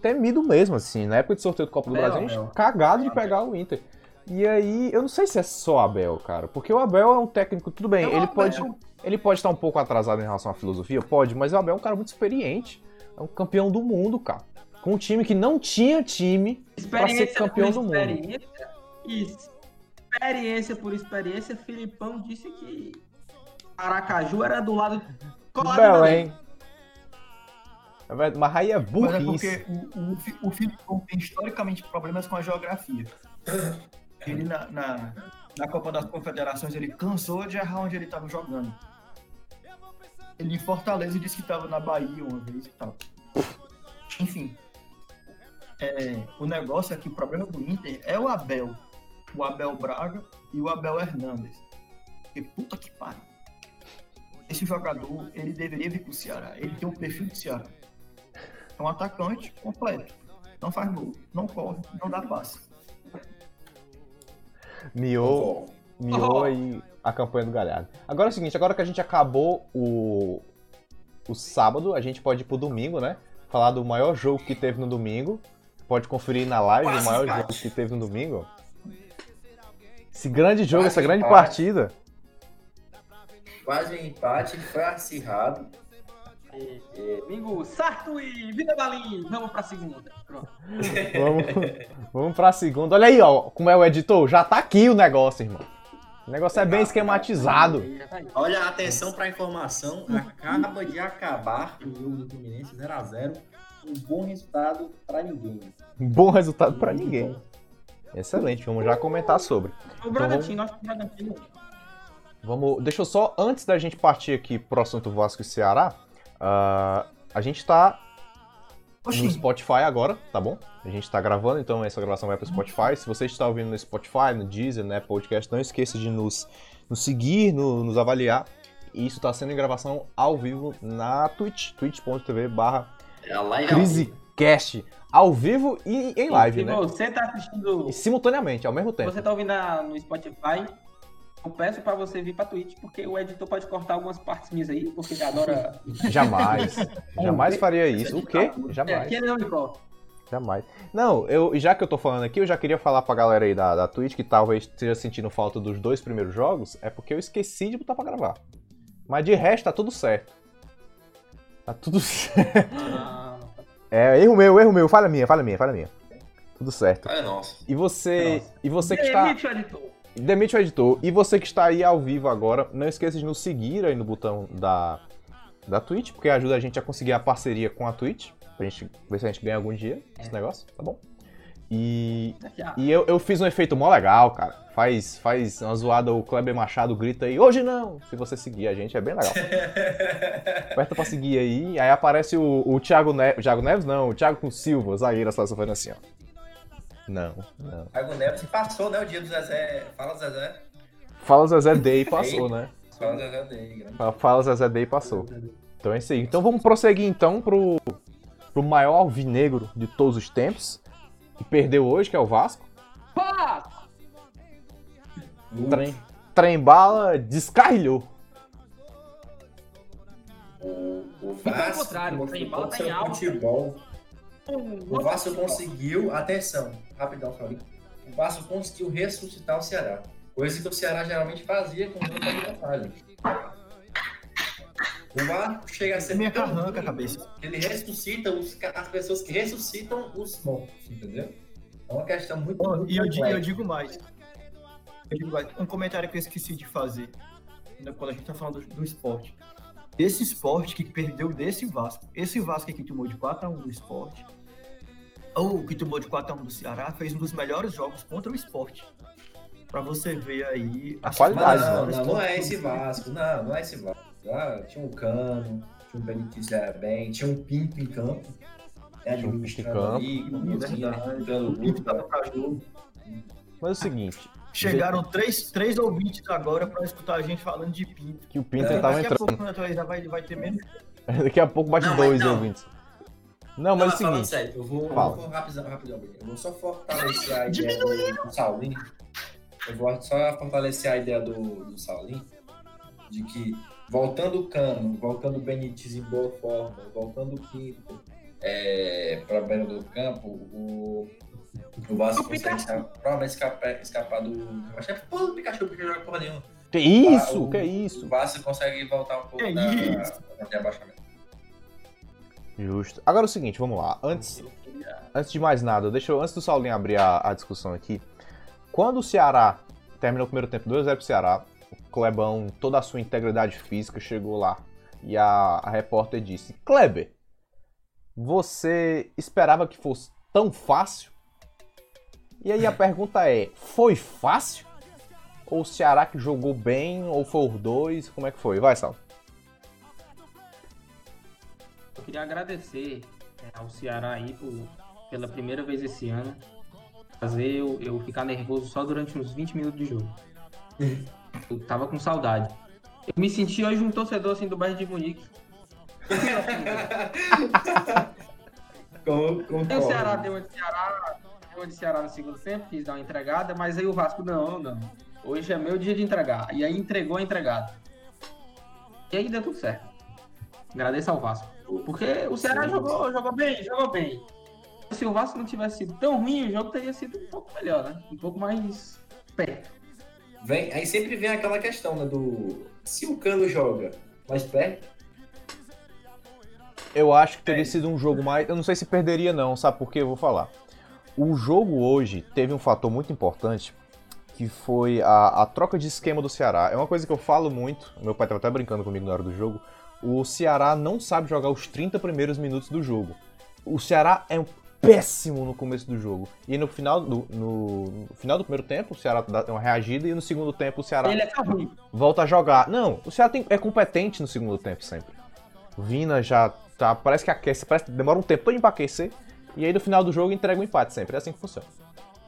Temido mesmo, assim. Na época de sorteio do Copa do Abel, Brasil, a gente Abel. cagado de pegar o Inter. E aí, eu não sei se é só Abel, cara. Porque o Abel é um técnico, tudo bem, É ele Abel. pode. Ele pode estar um pouco atrasado em relação à filosofia, pode, mas o Abel é um cara muito experiente. É um campeão do mundo, cara. Com um time que não tinha time pra ser campeão do mundo. Isso. Experiência por experiência, Filipão disse que Aracaju era do lado colado Belém. Mas aí é Mas é burrice. porque o, o, o Filipão tem historicamente problemas com a geografia. Ele na, na, na Copa das Confederações ele cansou de errar onde ele estava jogando. Ele em Fortaleza disse que estava na Bahia uma vez e tal. Enfim. É, o negócio é que o problema do Inter é o Abel. O Abel Braga e o Abel Hernandes. Porque puta que pariu. Esse jogador, ele deveria vir pro Ceará. Ele tem um perfil do Ceará. É um atacante completo. Não faz gol, não corre, não dá passe. Miou, miou Oh. aí a campanha do Galhardo. Agora é o seguinte, agora que a gente acabou o, o sábado, a gente pode ir pro domingo, né? Falar do maior jogo que teve no domingo. Pode conferir na live Quase o maior jogo que teve no domingo. Esse grande jogo, Quase essa grande empate. partida. Quase um empate, foi acirrado. Domingo, certo e vida Balim. Vamos pra segunda. Pronto. Vamos, vamos pra segunda. Olha aí, ó, como é o editor. Já tá aqui o negócio, irmão. O negócio é bem esquematizado. Olha, atenção para a informação. Acaba de acabar o jogo do Fluminense 0x0. Um bom resultado para ninguém. Um bom resultado pra ninguém. Excelente, vamos já comentar sobre. O Bragantino, acho que o Bragantino. Vamos, deixa eu só, antes da gente partir aqui pro assunto Vasco e Ceará, ah, a gente tá no Oxi, Spotify agora, tá bom? A gente tá gravando, então essa gravação vai pro Spotify. Se você está ouvindo no Spotify, no Deezer, né, podcast, não esqueça de nos, nos seguir, no- nos avaliar. E isso tá sendo em gravação ao vivo na Twitch, twitch.tv barra É CriseCast, ao vivo e em live, né? você tá assistindo, E simultaneamente, ao mesmo tempo. você tá ouvindo na- no Spotify, eu peço pra você vir pra Twitch, porque o editor pode cortar algumas partes minhas aí, porque ele adora. Jamais. Jamais faria isso. O quê? É, Jamais. aqui ele não me corta. Jamais. Não, eu, já que eu tô falando aqui, eu já queria falar pra galera aí da, da Twitch que talvez esteja sentindo falta dos dois primeiros jogos, é porque eu esqueci de botar pra gravar. Mas de resto tá tudo certo. Tá tudo certo. Ah, É, erro meu, erro meu. Falha minha, falha minha, falha minha. Tudo certo. Nossa. E você, Nossa. e você que está... Demite o editor. Demite o editor. E você que está aí ao vivo agora, não esqueça de nos seguir aí no botão da, da Twitch, porque ajuda a gente a conseguir a parceria com a Twitch. Pra gente ver se a gente ganha algum dia esse negócio, tá bom? E, e eu, eu fiz um efeito mó legal, cara. Faz, faz uma zoada, o Kleber Machado grita aí, hoje não! Se você seguir a gente, é bem legal. Aperta pra seguir aí, aí aparece o, o Thiago Neves. O Thiago Neves não, o Thiago Silva, zagueiro da seleção fazendo assim, ó. Não, não. Thiago Neves passou, né? O dia do Zezé. Fala, Zezé. Fala Zezé Day passou, né? Fala, Zezé grande. Fala Zezé Day passou. Então é isso aí. Então vamos prosseguir então pro, pro maior alvinegro de todos os tempos, que perdeu hoje, que é o Vasco. Pá! Trem, trem bala descarrilhou. O, o Vasco contrário, o Trem-Bala tá em alta. futebol. O Vasco conseguiu, atenção, rapidão, Fabinho. O Vasco conseguiu ressuscitar o Ceará. Coisa que o Ceará geralmente fazia com muita vantagem. O Vasco chega a ser minha tão carranca a cabeça. que ele ressuscita os as pessoas que ressuscitam os mortos, entendeu? É uma questão muito, E eu, di- complexa. eu digo mais. Eu digo mais. Um comentário que eu esqueci de fazer né, quando a gente tá falando do, do esporte. Esse esporte que perdeu desse Vasco. Esse Vasco que tomou de 4x1 do esporte. Ou que tomou de 4x1 do Ceará, fez um dos melhores jogos contra o esporte. Pra você ver aí A as qualidade, Não, vitórias não, não que é esse Vasco, não, não é esse Vasco. Ah, tinha um Cano, tinha um Benítez bem, tinha um Pinto em campo. Né, Tinha um Pinto em campo. ali, dando tava pra jogo. Mas é o seguinte, Chegaram três, três ouvintes agora pra escutar a gente falando de Pinto. que o Pinto É, tava Daqui a entrando. pouco, atualizar, vai, vai ter menos. Daqui a pouco bate Não, dois não. ouvintes. Não, mas é o seguinte. sério, eu vou, eu vou rapidão, rapidão, eu vou só fortalecer a ideia do, do Saulinho. Eu vou só fortalecer a ideia do, do Saulinho de que voltando o Cano, voltando o Benítez em boa forma, voltando o Pinto é, para beira do campo, o, o Vasco O consegue escapar, provavelmente escapar, escapar do. Acho que é porra do Pikachu, porque joga porra nenhuma. Que isso? o- Que O isso? Vasco consegue voltar um pouco Que da, isso? da, da abaixamento. Justo. Agora é o seguinte, vamos lá. Antes, antes de mais nada, deixa eu, antes do Saulinho abrir a, a discussão aqui. Quando o Ceará terminou o primeiro tempo 2x0 pro Ceará. O Clebão, toda a sua integridade física, chegou lá. E a, a repórter disse: Kleber, você esperava que fosse tão fácil? E aí a pergunta é: foi fácil? Ou o Ceará que jogou bem? Ou foi os dois? Como é que foi? Vai, Sal. Eu queria agradecer é, ao Ceará aí por, pela primeira vez esse ano fazer eu, eu ficar nervoso só durante uns 20 minutos de jogo. Eu tava com saudade. Eu me senti hoje um torcedor assim do Bayern de Munique. O Ceará deu uma de Ceará, deu uma de Ceará no segundo tempo, quis dar uma entregada, mas aí o Vasco, não, não. Hoje é meu dia de entregar. E aí entregou a entregada. E aí deu tudo certo. Agradeço ao Vasco. Porque o Ceará Sim, jogou, jogou bem, jogou bem. Se o Vasco não tivesse sido tão ruim, o jogo teria sido um pouco melhor, né? Um pouco mais perto. Vem, aí sempre vem aquela questão, né, do... Se o Cano joga mais perto, Eu acho que teria sido um jogo mais. Eu não sei se perderia, não, sabe por quê? Eu vou falar. O jogo hoje teve um fator muito importante que foi a, a troca de esquema do Ceará. É uma coisa que eu falo muito, meu pai estava até brincando comigo na hora do jogo. O Ceará não sabe jogar os 30 primeiros minutos do jogo. O Ceará é um péssimo no começo do jogo. E no final do, no, no final do primeiro tempo, o Ceará dá uma reagida e no segundo tempo o Ceará é volta a jogar. Não, o Ceará tem- é competente no segundo tempo sempre. Vina já tá. Parece que aquece, parece que demora um tempo pra aquecer. E aí no final do jogo entrega o empate sempre. É assim que funciona.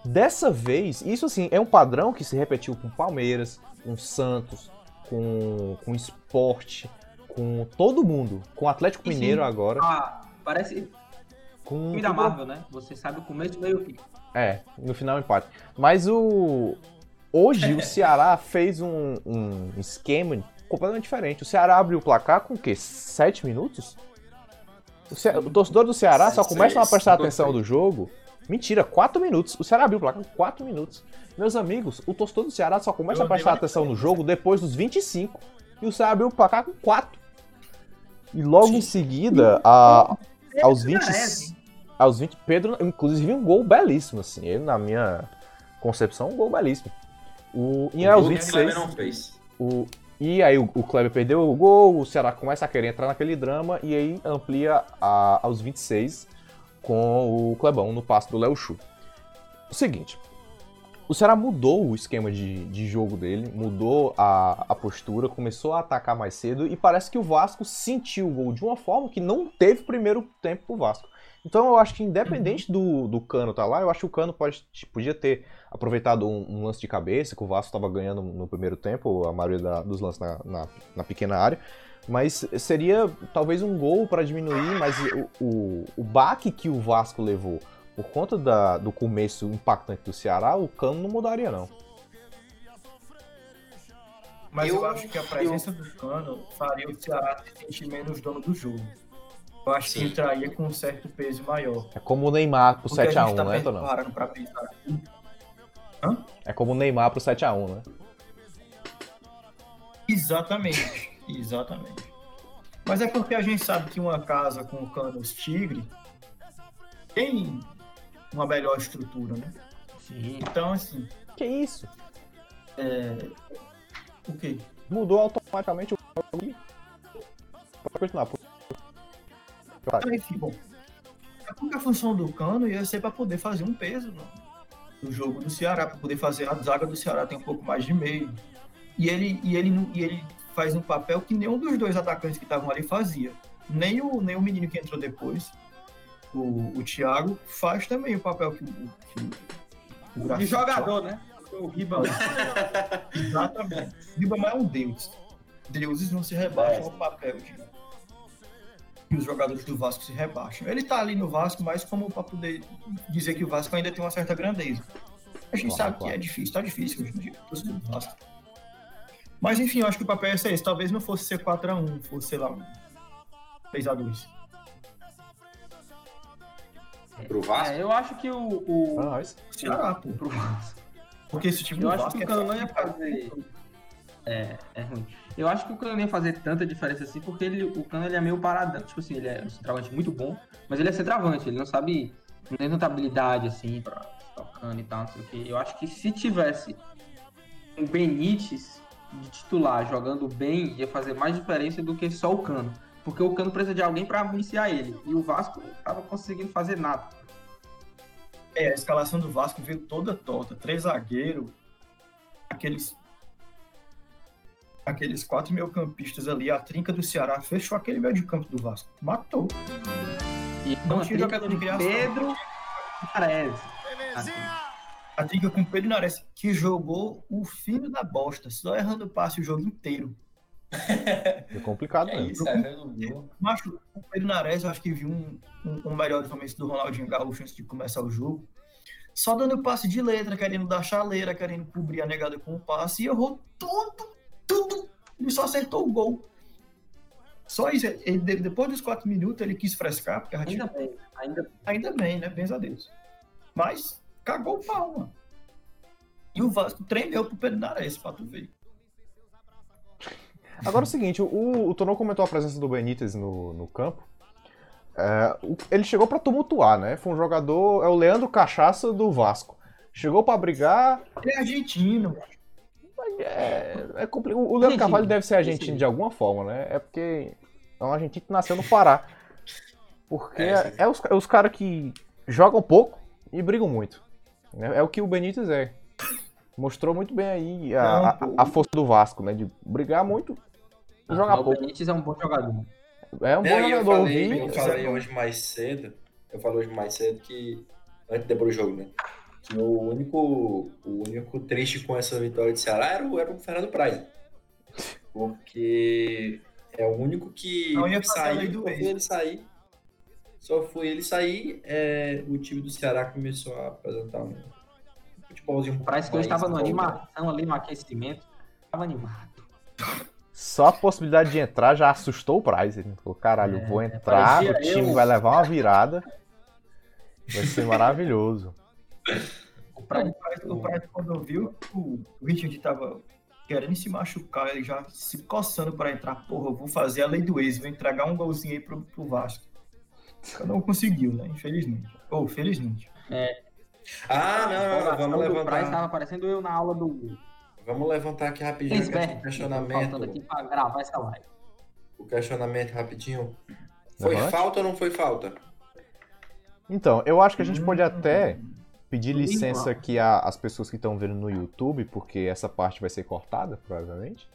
Dessa vez, isso assim, é um padrão que se repetiu com Palmeiras, com Santos, com, com Sport, com todo mundo. Com o Atlético Sim, sim. Mineiro agora. Ah, parece Com filme da Marvel, né? Você sabe o começo, meio e o fim. É, no final empate. Mas o. Hoje o Ceará fez um, um esquema completamente diferente. O Ceará abriu o placar com o quê? Sete minutos? O, Ce- o torcedor do Ceará só começa a prestar atenção do jogo. Mentira, quatro minutos. O Ceará abriu o placar com quatro minutos. Meus amigos, o torcedor do Ceará só começa Eu a prestar atenção no jogo depois dos 25. E o Ceará abriu o placar com quatro. E logo em seguida, a- aos 20, Merece. aos 20, Pedro, inclusive, um gol belíssimo, assim. Ele, na minha concepção, um gol belíssimo. O, e aos o Kleber 26, não fez. o, e aí o, o Kleber perdeu o gol, o Ceará começa a querer entrar naquele drama e aí amplia a- aos 26 com o Clebão no passe do Léo Chu. O seguinte, o Ceará mudou o esquema de, de jogo dele, mudou a, a postura, começou a atacar mais cedo e parece que o Vasco sentiu o gol de uma forma que não teve primeiro tempo pro Vasco. Então eu acho que independente do, do Cano tá lá, eu acho que o Cano pode, podia ter aproveitado um, um lance de cabeça, que o Vasco estava ganhando no primeiro tempo, a maioria da- dos lances na, na, na pequena área. Mas seria talvez um gol para diminuir, mas o, o, o baque que o Vasco levou por conta da- do começo impactante do Ceará, o Cano não mudaria não. Mas eu, Eu- acho que a presença do Cano faria o Ceará se sentir menos dono do jogo. Eu acho Sim. que entraria com um certo peso maior. É como o Neymar pro Porque a 7x1, gente tá né, Tonão? parando pra pensar. É como o Neymar pro 7x1, né? Exatamente, exatamente. Mas é porque a gente sabe que uma casa com canos tigre tem uma melhor estrutura, né? Sim. Então, assim, Que isso? o quê? Mudou automaticamente o jogo. Pode continuar. Então, enfim, bom. É porque a função do cano ia ser para poder fazer um peso no, no jogo do Ceará, para poder fazer a zaga do Ceará tem um pouco mais de meio. E ele, e ele, não- e ele faz um papel que nenhum dos dois atacantes que estavam ali fazia. Nem o, nem o menino que entrou depois, o, o Thiago, faz também o papel que o, que o, De jogador, né? O Ribamar. Exatamente. Ribamar é um deus. Deuses não se rebaixam ao papel de que os jogadores do Vasco se rebaixam. Ele tá ali no Vasco mais como para poder dizer que o Vasco ainda tem uma certa grandeza. A gente Claro, sabe claro. que é difícil, tá difícil hoje em dia, do Vasco. Mas enfim, eu acho que o papel é esse. Talvez não fosse ser 4x1, fosse, sei lá, um 3x2. Pro Vasco? É, eu acho que o. o Ah. Ceará, pô. pro Vasco. Porque esse time Eu do acho que o é Cano não ia fazer. É, é ruim. Eu acho que o Cano não ia fazer tanta diferença assim, porque ele, o Cano ele é meio paradão. Tipo assim, ele é um centroavante muito bom, mas ele é centroavante, ele não sabe. Não tem tanta habilidade assim pra tocando e tal, não sei o quê. Eu acho que se tivesse o Benítez de titular jogando bem ia fazer mais diferença do que só o Cano. Porque o Cano precisa de alguém para iniciar ele. E o Vasco não estava conseguindo fazer nada. É, a escalação do Vasco veio toda torta. Três zagueiros, aqueles. Aqueles quatro meio-campistas ali, a trinca do Ceará fechou aquele meio de campo do Vasco. Matou. E Não trinca jogador de criação. Pedro Parece. A trinca com o Pedro Nares, que jogou o fino da bosta, só errando passe o jogo inteiro. É complicado É mesmo. isso, é Macho, o Pedro Nares, eu acho que viu um, um, um melhor começo do Ronaldinho Gaúcho antes de começar o jogo. Só dando passe de letra, querendo dar chaleira, querendo cobrir a negada com o passe, e errou tudo, tudo. Ele só acertou o gol. Só isso. Ele, de- depois dos quatro minutos, ele quis frescar, porque já tinha- Ainda bem, ainda ainda bem, né? Bens a Deus. Mas cagou o pau, mano. E o Vasco tremeu pro Pedro Nares, pra tu ver. Agora é o seguinte, o, o Tonon comentou a presença do Benítez no, no campo. É, o- ele chegou pra tumultuar, né? Foi um jogador, é o Leandro Cachaça do Vasco. Chegou pra brigar. Ele é argentino, É, é o Leandro Argentino. Carvalho deve ser argentino Argentino. de alguma forma, né? É porque é um argentino que nasceu no Pará. Porque É, é, sim. é os, é os caras que jogam pouco e brigam muito. É, é o que o Benítez é. Mostrou muito bem aí a, a- a força do Vasco, né? De brigar muito e jogar o pouco. Benítez é um bom jogador. É um bom e eu jogador. falei, vi- eu falei hoje mais cedo, eu falei hoje mais cedo que, antes depois do jogo, né? Que o único, o único triste com essa vitória de Ceará era o, era o Fernando Praz. Porque é o único que Não saiu, do só ex. foi ele sair. Só foi ele sair, é, o time do Ceará começou a apresentar um futebolzinho. Parece que eu estava no empolgado. animação ali, no aquecimento. Estava animado. Só a possibilidade de entrar já assustou o Price. Ele falou, caralho, É, vou entrar, o time eu. vai levar uma virada. Vai ser maravilhoso. O Prato, o Prato, quando viu que o Richard tava querendo se machucar, ele já se coçando pra entrar. Porra, eu vou fazer a lei do ex, vou entregar um golzinho aí pro, pro Vasco. Não conseguiu, né? Infelizmente. Ou felizmente. Ah, não, não, vamos levantar. estava parecendo eu na aula do Vamos levantar aqui rapidinho o questionamento. Aqui para gravar essa live. O questionamento rapidinho. Foi Levante. falta ou não foi falta? Então, eu acho que a gente pode até pedir licença aqui às pessoas que estão vendo no YouTube, porque essa parte vai ser cortada, provavelmente,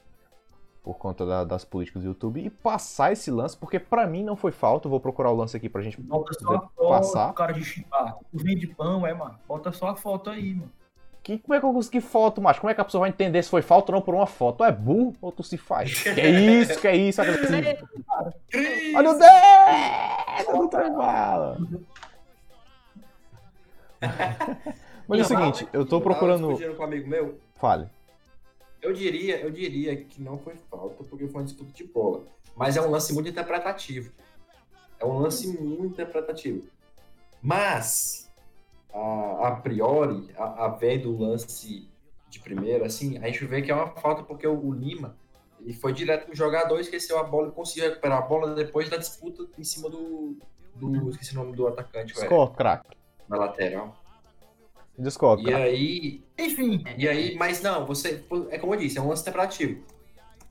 por conta da- das políticas do YouTube, e passar esse lance, porque pra mim não foi falta. Eu vou procurar o lance aqui pra gente Bota só a foto, passar. cara de chipar. O vinho de pão, é, mano. Bota só a foto aí, mano. Que, como é que eu consegui foto, macho? Como é que a pessoa vai entender se foi falta ou não por uma foto? Tu é burro ou tu se faz? Que isso, que é isso? Olha o dedo do Trembala! Mas é o seguinte, eu tô procurando... um amigo meu. Fale. Eu diria, eu diria que não foi falta, porque foi uma disputa de bola. Mas é um lance muito interpretativo. É um lance muito interpretativo. Mas, a, a priori, a, a ver do lance de primeira, assim, a gente vê que é uma falta porque o, o Lima ele foi direto no jogador, esqueceu a bola e conseguiu recuperar a bola depois da disputa em cima do. do esqueci o nome do atacante, velho, craque. na lateral. Discordo, E aí, Enfim, e aí, mas não, você. É como eu disse, é um lance interpretativo.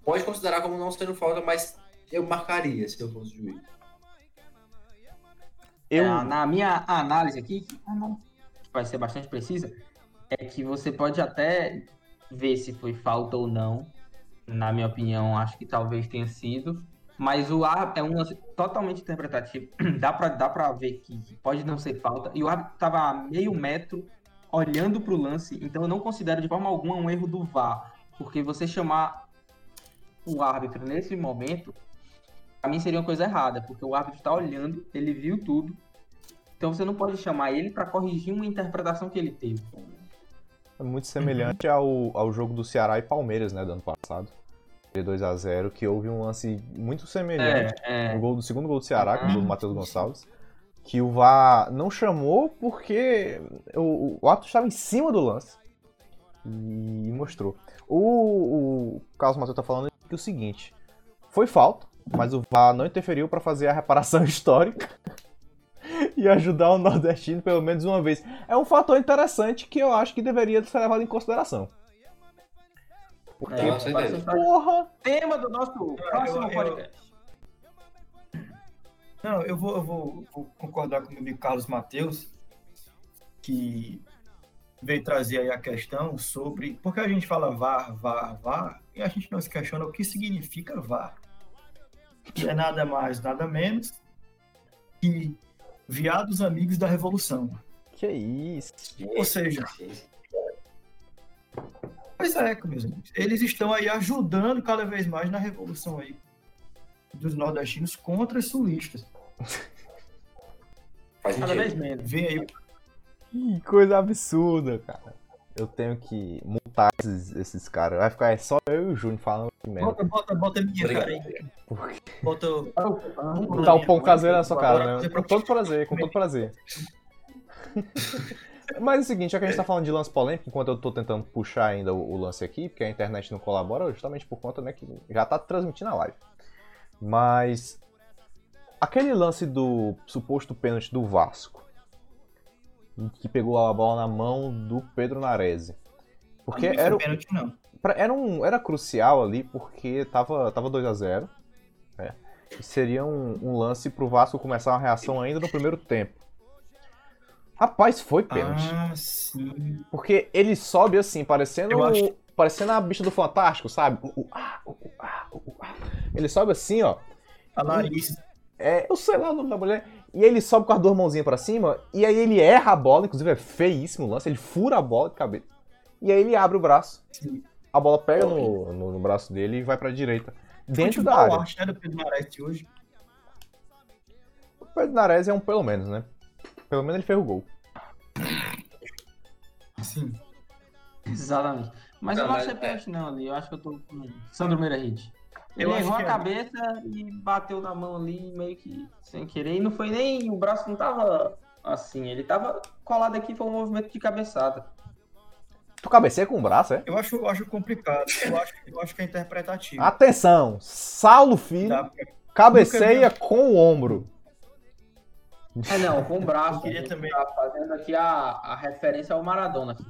Pode considerar como não sendo falta, mas eu marcaria se eu fosse juiz. Eu... É, na minha análise aqui, que vai ser bastante precisa, é que você pode até ver se foi falta ou não. Na minha opinião, acho que talvez tenha sido. Mas o árbitro é um lance totalmente interpretativo. Dá pra, dá pra ver que pode não ser falta. E o árbitro estava a meio metro olhando pro lance. Então eu não considero de forma alguma um erro do VAR. Porque você chamar o árbitro nesse momento Pra mim seria uma coisa errada, porque o árbitro está olhando, ele viu tudo. Então você não pode chamar ele para corrigir uma interpretação que ele teve. É muito semelhante ao, ao jogo do Ceará e Palmeiras, né, do ano passado. 2 a 0 que houve um lance muito semelhante é. no gol do segundo gol do Ceará, com o Uhum. gol do Matheus Gonçalves, que o VAR não chamou porque o, o árbitro estava em cima do lance e mostrou. O, o Carlos Matheus tá falando que o seguinte, foi falta, mas o VAR não interferiu para fazer a reparação histórica e ajudar o nordestino pelo menos uma vez. É um fator interessante que eu acho que deveria ser levado em consideração. Porque, É, porra! Tema do nosso próximo podcast. Não, eu vou, eu vou, vou concordar com o meu amigo Carlos Mateus, que veio trazer aí a questão sobre. Porque a gente fala VAR, VAR, VAR, e a gente não se questiona o que significa VAR. Que é nada mais, nada menos que viados amigos da revolução. Que isso? Ou seja, Pois é, meus amigos. Eles estão aí ajudando cada vez mais na revolução aí dos nordestinos contra os sulistas. Faz Cada vez menos. Vem aí Que coisa absurda, cara. Eu tenho que multar esses, esses caras. Vai ficar só eu e o Júnior falando que merda. Bota, bota, bota a minha Obrigado. cara aí. Por quê? Bota. Botar o pão caseiro na sua cara, né? Com todo prazer, com todo prazer. Mas é o seguinte, já que a gente tá falando de lance polêmico, enquanto eu tô tentando puxar ainda o, o lance aqui, porque a internet não colabora, justamente por conta, né, que já tá transmitindo a live. Mas aquele lance do suposto pênalti do Vasco, que pegou a bola na mão do Pedro Nares. Porque Não era, pênalti, não. Era, um, era crucial ali porque tava, tava 2x0. né? E seria um, um lance pro Vasco começar uma reação ainda no primeiro tempo. Rapaz, foi pênalti. Ah, sim. Porque ele sobe assim, parecendo, acho- parecendo a bicha do Fantástico, sabe? Uh, uh, uh, uh, ah, uh, uh, ah. Ele sobe assim, ó. A Larissa. É, eu sei lá o nome da mulher. E aí ele sobe com as duas mãozinhas pra cima. E aí ele erra a bola, inclusive é feíssimo o lance. Ele fura a bola de cabeça. E aí ele abre o braço. Sim. A bola pega no, no, no braço dele e vai pra direita. Dentro da área. arte, né, do Pedro Nares de hoje. O Pedro Nares é um pelo menos, né? Pelo menos ele fez o gol. Sim. Exatamente. Mas eu Não, não mas achei é- pênalti não ali. Eu acho que eu tô com Sandro Meirahit. Ele Eu errou a é. cabeça e bateu na mão ali meio que sem querer. E não foi nem. O braço não tava assim. Ele tava colado aqui, foi um movimento de cabeçada. Tu cabeceia com o braço, é? Eu acho, eu acho complicado. Eu acho, eu acho que é interpretativo. Atenção! Saulo Filho pra- cabeceia com o ombro. É não, com o braço. Eu queria também- Tá fazendo aqui a, a referência ao Maradona. Aqui.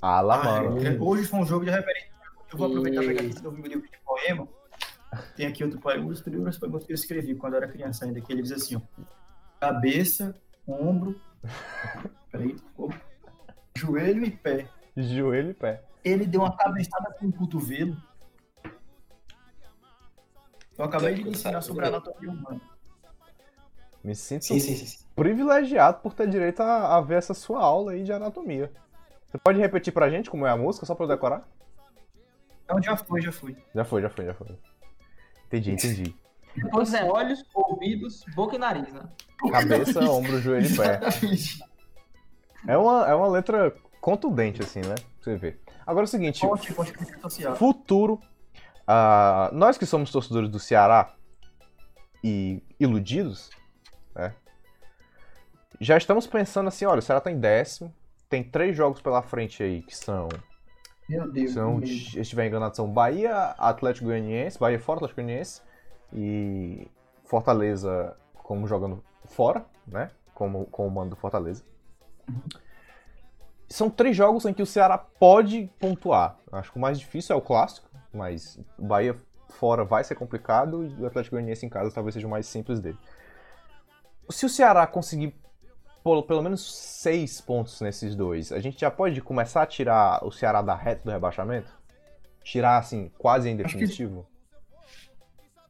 Ah, lá, Ah, mano. é, hoje foi um jogo de referência. Eu vou aproveitar e pegar aqui meu livro de poema. Tem aqui outro poema, um dos primeiros poemas que eu escrevi quando eu era criança ainda, que ele diz assim, ó. Cabeça, ombro, peraí, joelho e pé. Joelho e pé. Ele deu uma cabeçada com o cotovelo. Eu acabei de ensinar sobre a anatomia humana. Me sinto sim, sim. sim. privilegiado por ter direito a, a ver essa sua aula aí de anatomia. Você pode repetir pra gente como é a música, só pra eu decorar? Então já foi, já foi. Já foi, já foi, já foi. Entendi, entendi. Depois é olhos, ouvidos, boca e nariz, né? Cabeça, ombro, joelho e pé. É uma, é uma letra contundente, assim, né? Pra você ver. Agora é o seguinte, futuro. ah, nós que somos torcedores do Ceará e iludidos, né? Já estamos pensando assim, olha, o Ceará tá em décimo, tem três jogos pela frente aí que são, Meu Deus. são se estiver enganado, são Bahia, Atlético Goianiense, Bahia fora, Atlético Goianiense e Fortaleza como jogando fora, né? Como com o mando do Fortaleza. São três jogos em que o Ceará pode pontuar. Acho que o mais difícil é o clássico, mas o Bahia fora vai ser complicado e o Atlético Goianiense em casa talvez seja o mais simples dele. Se o Ceará conseguir pelo menos seis pontos nesses dois, a gente já pode começar a tirar o Ceará da reta do rebaixamento? Tirar, assim, quase em Acho que- definitivo?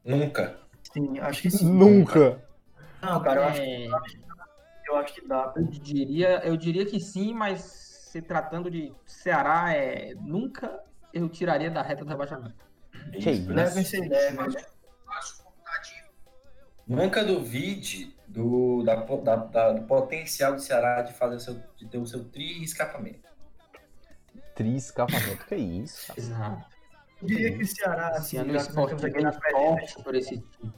Nunca. Sim, acho que sim. Nunca! Não, cara, eu acho, É, eu acho que dá. eu, diria, eu diria que sim, mas se tratando de Ceará, é, nunca eu tiraria da reta do rebaixamento. Que isso? Devem ser devem, né? Nunca duvide do, da, da- da- do potencial do Ceará de fazer seu, de ter o seu tri escapamento. Tri escapamento, que isso? cara? Exato. Eu diria que o Ceará, assim, nós esporte estamos é aqui na forte por esse time.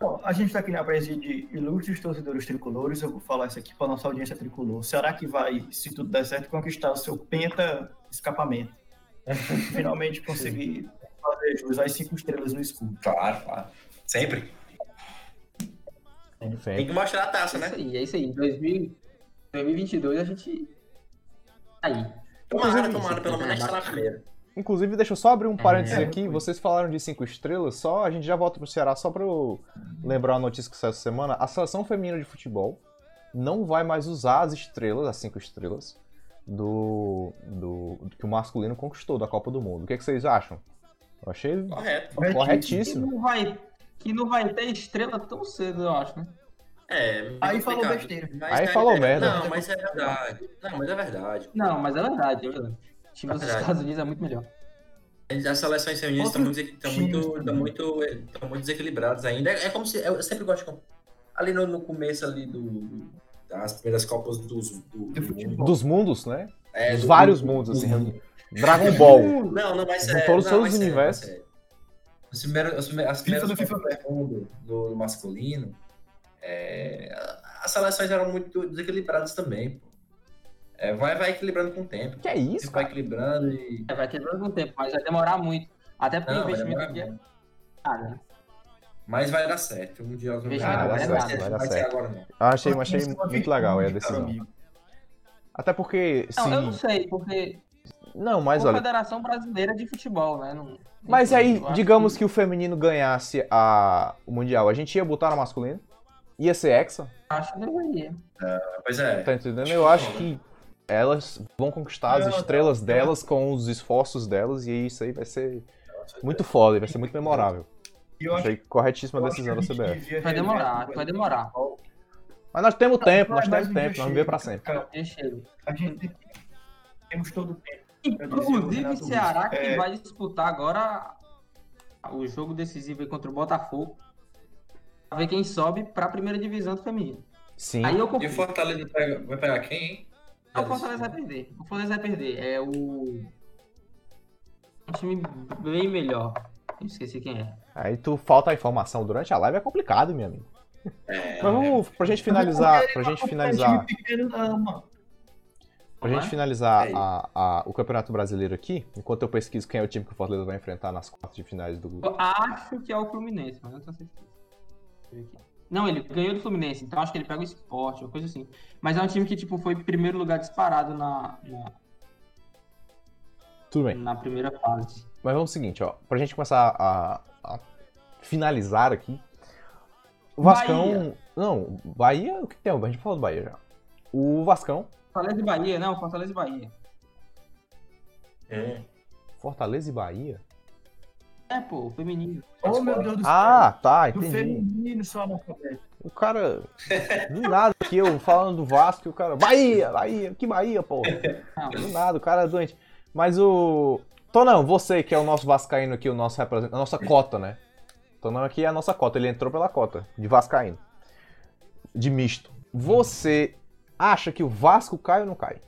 Bom, a gente está aqui na presença de ilustres torcedores tricolores. Eu vou falar isso aqui para nossa audiência tricolor. Será que vai, se tudo der certo, conquistar o seu penta escapamento? Finalmente conseguir fazer jus às cinco estrelas no escudo. Claro, claro. Sempre. Tem Enfim. que mostrar a É taça, isso né? aí, é isso aí. Em 2000 2022 a gente. tá Aí. Tomara, Inclusive, tomara, pelo isso, menos né? estar na primeira. Inclusive, deixa eu só abrir um parênteses É, aqui. Vocês falaram de cinco estrelas, só a gente já volta pro Ceará só pra eu lembrar uma notícia que saiu essa semana. A seleção feminina de futebol não vai mais usar as estrelas, as cinco estrelas, do, do que o masculino conquistou da Copa do Mundo. O que, que vocês acham? Eu achei Correto. Corretíssimo. não vai, que não vai ter estrela tão cedo, eu acho, né? É, meio Aí falou besteira. Mas Aí é- falou é- merda. Não, mas é verdade. Não, mas é verdade. Não, mas é verdade, é verdade. O time dos Verdade. Estados Unidos é muito melhor. As seleções femininas estão muito, estão muito, estão muito, estão muito desequilibradas ainda. É, é como se. Eu sempre gosto de. Ali no, no começo ali do, das primeiras Copas dos, do, do mundo. Dos mundos, né? É, Dos do- vários do- mundos, do- assim. Dragon Ball. Não, não, mas é. todos os seus universos. As primeiras, as primeiras, as FIFA do FIFA do mundo do, do masculino, é, as seleções eram muito desequilibradas também. Pô. É, vai, vai equilibrando com o tempo. Que é isso, vai equilibrando e. É, vai quebrando com o tempo, mas vai demorar muito. Até porque o Não, vai investimento aqui é né? Mas vai dar certo. O Vai dar vai, certo, ser- vai dar vai ser certo. agora não. Eu achei, achei é muito legal aí a decisão. Até porque, Não, eu não sim. sei, porque Não, mas a olha. Confederação Brasileira de Futebol, né? Não- Mas aí, digamos que o feminino ganhasse a, o Mundial, a gente ia botar no masculino? Ia ser hexa? Acho que deveria. Pois é. Tá entendendo? Eu acho que elas vão conquistar as estrelas delas com os esforços delas e isso aí vai ser muito foda, vai ser muito memorável. E eu acho Achei corretíssima a decisão da que CBF. Vai demorar, vai demorar. Mas nós temos tempo, nós temos um tempo, nós vamos ver pra sempre. cara. Deixa ele. A gente temos todo o tempo. O Inclusive, Renato Ceará que É. vai disputar agora o jogo decisivo aí contra o Botafogo. Pra ver quem sobe pra primeira divisão do feminino. Sim. Aí eu E o. Fortaleza pega- vai pegar quem, hein? Não, o Fortaleza vai perder. O Fortaleza vai perder. É o. Um time bem melhor. Eu esqueci quem é. Aí tu falta a informação durante a live, é complicado, meu amigo. É, Mas vamos, pra gente finalizar, pra gente É finalizar, pequeno, não, mano. Pra gente é? finalizar É. a- a- o Campeonato Brasileiro aqui, enquanto eu pesquiso quem é o time que o Fortaleza vai enfrentar nas quartas de finais do... Eu acho que é o Fluminense, mas não tenho certeza. Não, ele ganhou do Fluminense, então acho que ele pega o esporte, uma coisa assim. Mas é um time que, tipo, foi primeiro lugar disparado na, na, Tudo bem. na primeira fase. Mas vamos ao seguinte, ó. Pra gente começar a, a finalizar aqui. O Vascão. Bahia. Não, Bahia. O que tem? A gente falou do Bahia já. O Vascão, Fortaleza e Bahia, não, Fortaleza e Bahia. é. Fortaleza e Bahia? É, pô, o feminino. Oh, meu Deus do céu. Ah, tá, do entendi. feminino só analfabeto. O cara. Do nada aqui, eu falando do Vasco, o cara. Bahia, Bahia, que Bahia. Não, Do nada, o cara é doente. Mas o. Tonão, você que é o nosso Vascaíno aqui, o nosso representante. A nossa cota, né? Tonão aqui é a nossa cota, ele entrou pela cota, de Vascaíno. De misto. Você acha que o Vasco cai ou não cai?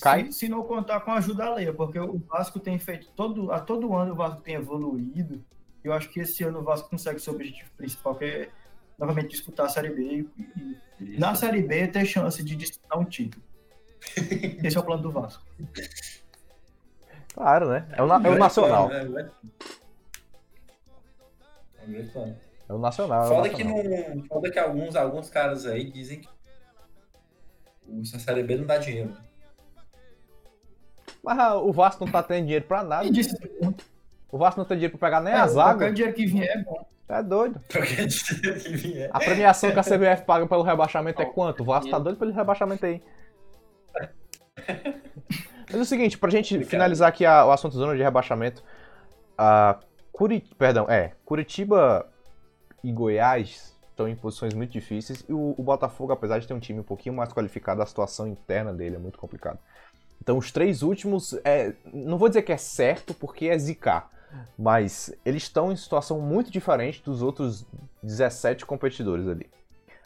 Cai? Se, se não contar com a ajuda alheia, porque o Vasco tem feito todo, a todo ano o Vasco tem evoluído. Eu acho que esse ano o Vasco consegue seu objetivo principal, que é novamente disputar a Série B e, e na Série B ter chance de disputar um título. Esse é o plano do Vasco. Claro, né? É o, é o nacional. É, é. É um grande plano. É o nacional. É o Foda que, nacional. não, foda que alguns, alguns caras aí dizem que o Série B não dá dinheiro. Mas ah, o Vasco não tá tendo dinheiro pra nada. Quem disse? O Vasco não tem dinheiro pra pegar nem É, a zaga. qualquer dinheiro que vier é bom. É doido. Qualquer dinheiro que vier. A premiação que a CBF paga pelo rebaixamento é quanto? O Vasco tá doido pelo rebaixamento aí. Mas é o seguinte, pra gente finalizar aqui a- o assunto zona de rebaixamento, a Curi... Perdão, é, Curitiba e Goiás estão em posições muito difíceis e o, o Botafogo, apesar de ter um time um pouquinho mais qualificado, a situação interna dele é muito complicada. Então os três últimos, é, não vou dizer que é certo, porque é zicar, mas eles estão em situação muito diferente dos outros 17 competidores ali.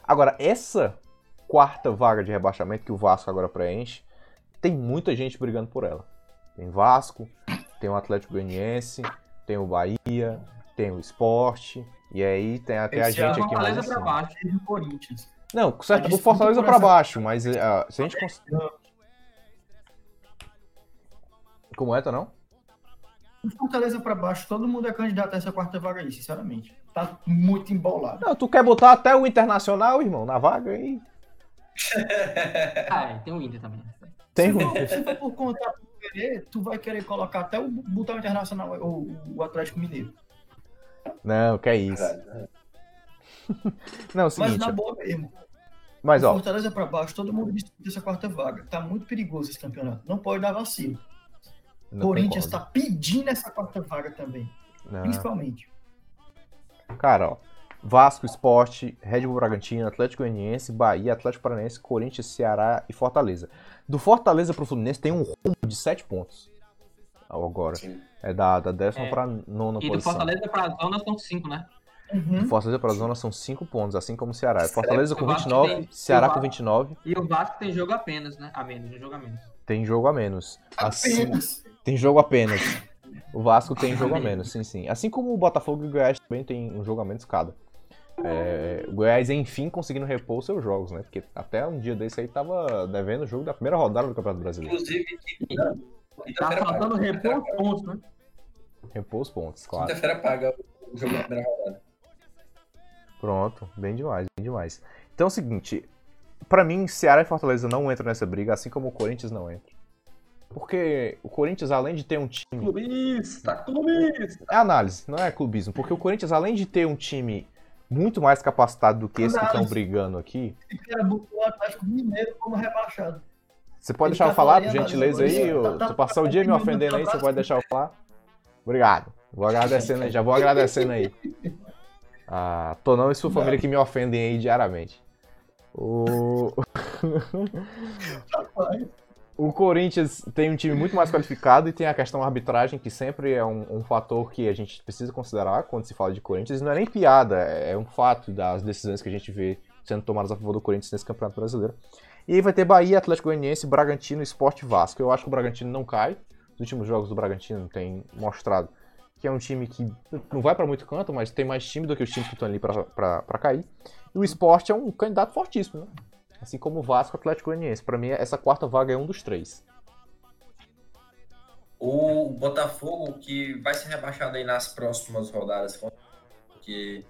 Agora, essa quarta vaga de rebaixamento que o Vasco agora preenche, tem muita gente brigando por ela. Tem Vasco, tem o Atlético Goianiense, tem o Bahia, tem o Sport, e aí tem até a Esse é gente aqui mais Fortaleza pra baixo. Teve o Corinthians. Não, certo, o disputa Fortaleza essa- baixo, mas ah, se a gente... cons- Como é, tá não? Do Fortaleza pra baixo, todo mundo é candidato a essa quarta vaga aí, sinceramente. Tá muito embolado. Não, tu quer botar até o Internacional, irmão, na vaga aí? ah, é, tem o Inter também. Tem se, um. for, se for por conta tu vai querer colocar até o Botão Internacional, o, o Atlético Mineiro. Não, que é isso. Não, é o seguinte. Mas na boa mesmo. Mas, ó. Fortaleza pra baixo, todo mundo disputa essa quarta vaga. Tá muito perigoso esse campeonato. Não pode dar vacilo. Corinthians concordo. tá pedindo essa quarta vaga também. Não. Principalmente. Cara, ó. Vasco, Esporte, Red Bull Bragantino, Atlético Goianiense, Bahia, Atlético Paranaense, Corinthians, Ceará e Fortaleza. Do Fortaleza pro Fluminense tem um rumo de 7 pontos. Agora. Sim. É da, da décima É. pra nona E do posição. Fortaleza pra zona são cinco, né? Uhum. Do Fortaleza pra zona são 5 pontos, assim como o Ceará. Sério? Fortaleza com O Vasco 29, tem- Ceará com Vasco- 29, E o Vasco tem jogo apenas, né? A menos, um jogo a menos. tem jogo a menos. Assim, Apenas. tem jogo apenas. O Vasco tem jogo a menos, sim, sim. Assim como o Botafogo e o Goiás também tem um jogo a menos cada. É, o Goiás, enfim, conseguindo repor os seus jogos, né? Porque até um dia desse aí tava devendo o jogo da primeira rodada do Campeonato Brasileiro. Inclusive, Tá faltando repor os pontos, né? Repor os pontos, claro. Quinta-feira paga o jogo da primeira rodada. Pronto, bem demais, bem demais. Então é o seguinte, pra mim, Ceará e Fortaleza não entram nessa briga, assim como o Corinthians não entra. Porque o Corinthians, além de ter um time Clubista, clubista. É análise, não é clubismo. Porque o Corinthians, além de ter um time muito mais capacitado do que esse que estão Análise. brigando aqui, O cara botou o Atlético Mineiro como rebaixado. Você pode Ele deixar eu tá falar, por gentileza aí? Tá- Eu- tá- Tu passou o tá dia me ofendendo aí, você pode deixar eu falar? Obrigado. Vou agradecendo aí, já vou agradecendo aí. Ah, tô não e sua família que me ofendem aí diariamente. O... O Corinthians tem um time muito mais qualificado e tem a questão da arbitragem, que sempre é um, um fator que a gente precisa considerar quando se fala de Corinthians. Não é nem piada, é um fato das decisões que a gente vê sendo tomadas a favor do Corinthians nesse Campeonato Brasileiro. E aí vai ter Bahia, Atlético Goianiense, Bragantino, Esporte Vasco. Eu acho que o Bragantino não cai. Os últimos jogos do Bragantino têm mostrado que é um time que não vai pra muito canto, mas tem mais time do que os times que estão ali pra cair. E o Esporte é um candidato fortíssimo, né? Assim como o Vasco Atlético Goianiense. Pra mim, essa quarta vaga é um dos três. O Botafogo que vai ser rebaixado aí nas próximas rodadas, porque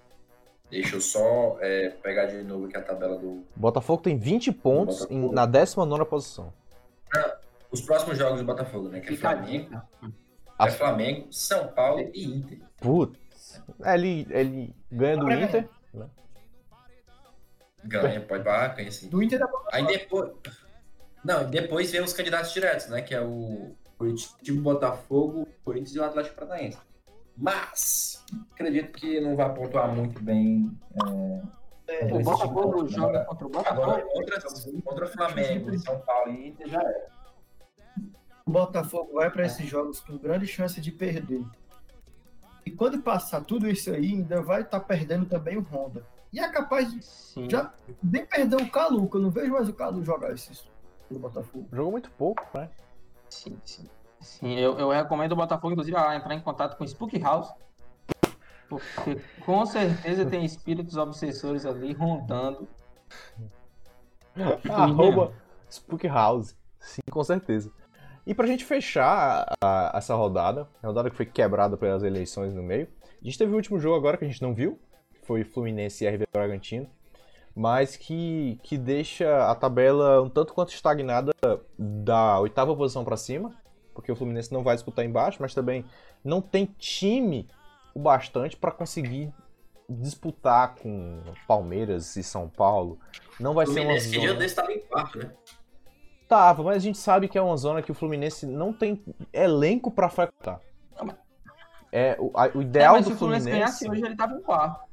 deixa eu só é, pegar de novo aqui a tabela do. Botafogo tem 20 pontos em- na 19 posição. Os próximos jogos do Botafogo, né? Que é a Flamengo, dica. é Flamengo, São Paulo e Inter. Putz. É, Ele, ele ganha do Inter. Ganha, pode barrar, ganha sim. do Inter da Aí depois. Não, depois vem os candidatos diretos, né? Que é o Curitiba, Botafogo, Corinthians e o Atlético Paranaense. Mas acredito que não vai pontuar muito bem. é, O Esse Botafogo time, joga agora- contra o Agora, Botafogo. contra, contra Flamengo, São Paulo e Inter já é. o Botafogo vai para esses jogos com grande chance de perder. E quando passar tudo isso aí, ainda vai estar perdendo também o Honda. E é capaz de Sim. já nem perder o Calu, que eu não vejo mais o Calu jogar esses no Botafogo. Jogou muito pouco, né? Sim, sim. Sim, eu, eu recomendo o Botafogo, inclusive, a entrar em contato com Spook House. Porque com certeza tem espíritos obsessores ali rondando. Arroba Spook House. Sim, com certeza. E pra gente fechar a- essa rodada, a rodada que foi quebrada pelas eleições no meio, a gente teve o último jogo agora que a gente não viu, que foi Fluminense e RB Bragantino, mas que, que deixa a tabela um tanto quanto estagnada da oitava posição pra cima, porque o Fluminense não vai disputar embaixo, mas também não tem time o bastante pra conseguir disputar com Palmeiras e São Paulo. Não vai O ser uma Fluminense que zona... desse estava em quarto, né? Tava, mas a gente sabe que é uma zona que o Fluminense não tem elenco pra frequentar. É, o, a- o É, ideal mas do se o Fluminense Fluminense. ganhasse hoje, ele tava em quarto.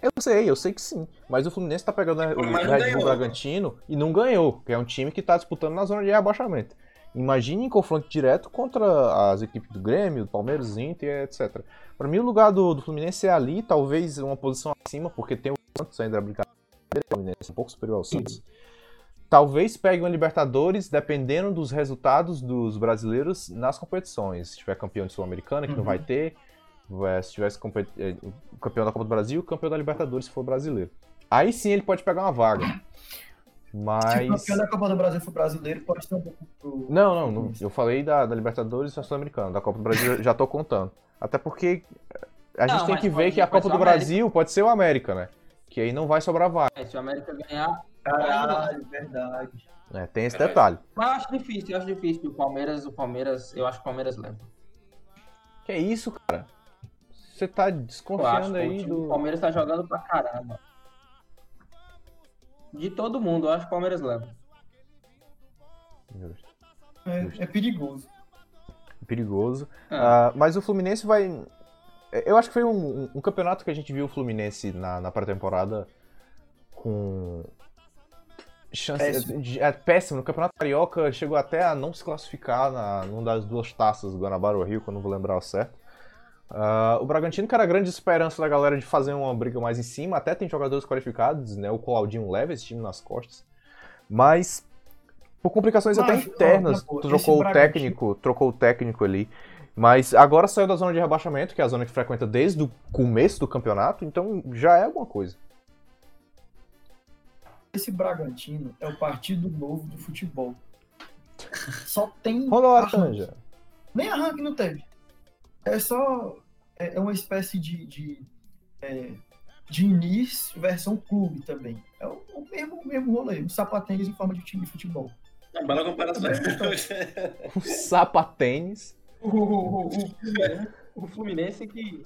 Eu sei, eu sei que sim. Mas o Fluminense tá pegando o Mas Red. Bull Bragantino e não ganhou, que é um time que tá disputando na zona de rebaixamento. Imagine em confronto direto contra as equipes do Grêmio, do Palmeiras, Inter, etc. Pra mim, o lugar do, do Fluminense é ali, talvez uma posição acima, porque tem o Santos ainda na brincadeira, o Fluminense é um pouco superior ao Santos. Talvez pegue uma Libertadores, dependendo dos resultados dos brasileiros nas competições. Se tiver campeão de Sul-Americana, que não Uhum. vai ter, vai- se tivesse o campeão da Copa do Brasil, o campeão da Libertadores, se for brasileiro. Aí sim ele pode pegar uma vaga. Se o Mas. campeão da Copa do Brasil for brasileiro, pode ser um pouco pro... Não, não, não. Eu falei da, da Libertadores e da Sul-Americana. Da Copa do Brasil eu já tô contando. Até porque a gente Não, tem mas que ver que a Copa do o América. Brasil pode ser o América, né? Que aí não vai sobrar vaga. É, se o América ganhar, Caralho, verdade. É, tem esse detalhe. Mas eu acho difícil, eu acho difícil. O Palmeiras, o Palmeiras, eu acho que o Palmeiras leva. Que é isso, cara? Você tá desconfiando o aí do. do Palmeiras tá jogando pra caramba. De todo mundo, eu acho que o Palmeiras leva. Justo. É, é perigoso. Perigoso. Ah. Ah, mas o Fluminense vai. Eu acho que foi um, um- um campeonato que a gente viu o Fluminense na, na pré-temporada com. Chance, Péssimo. de- é péssimo. No Campeonato Carioca chegou até a não se classificar na, numa das duas taças do Guanabara ou Rio, que eu não vou lembrar o certo. Ah, o Bragantino, que era a grande esperança da galera de fazer uma briga mais em cima, até tem jogadores qualificados, né? O Claudinho leva esse time nas costas. Mas, por complicações até Mas, ó, internas, na boa, trocou o Bragantino- técnico, trocou o técnico ali. Mas agora saiu da zona de rebaixamento, que é a zona que frequenta desde o começo do campeonato, então já é alguma coisa. Esse Bragantino é o partido novo do futebol. Só tem. Rolou a. Nem arranque não teve. É só. É é uma espécie de. de é, Diniz versão clube também. É o, o mesmo, o mesmo rolê. Um sapatênis em forma de time de futebol. Não, bela comparação. O sapatênis. O, o, o, o Fluminense que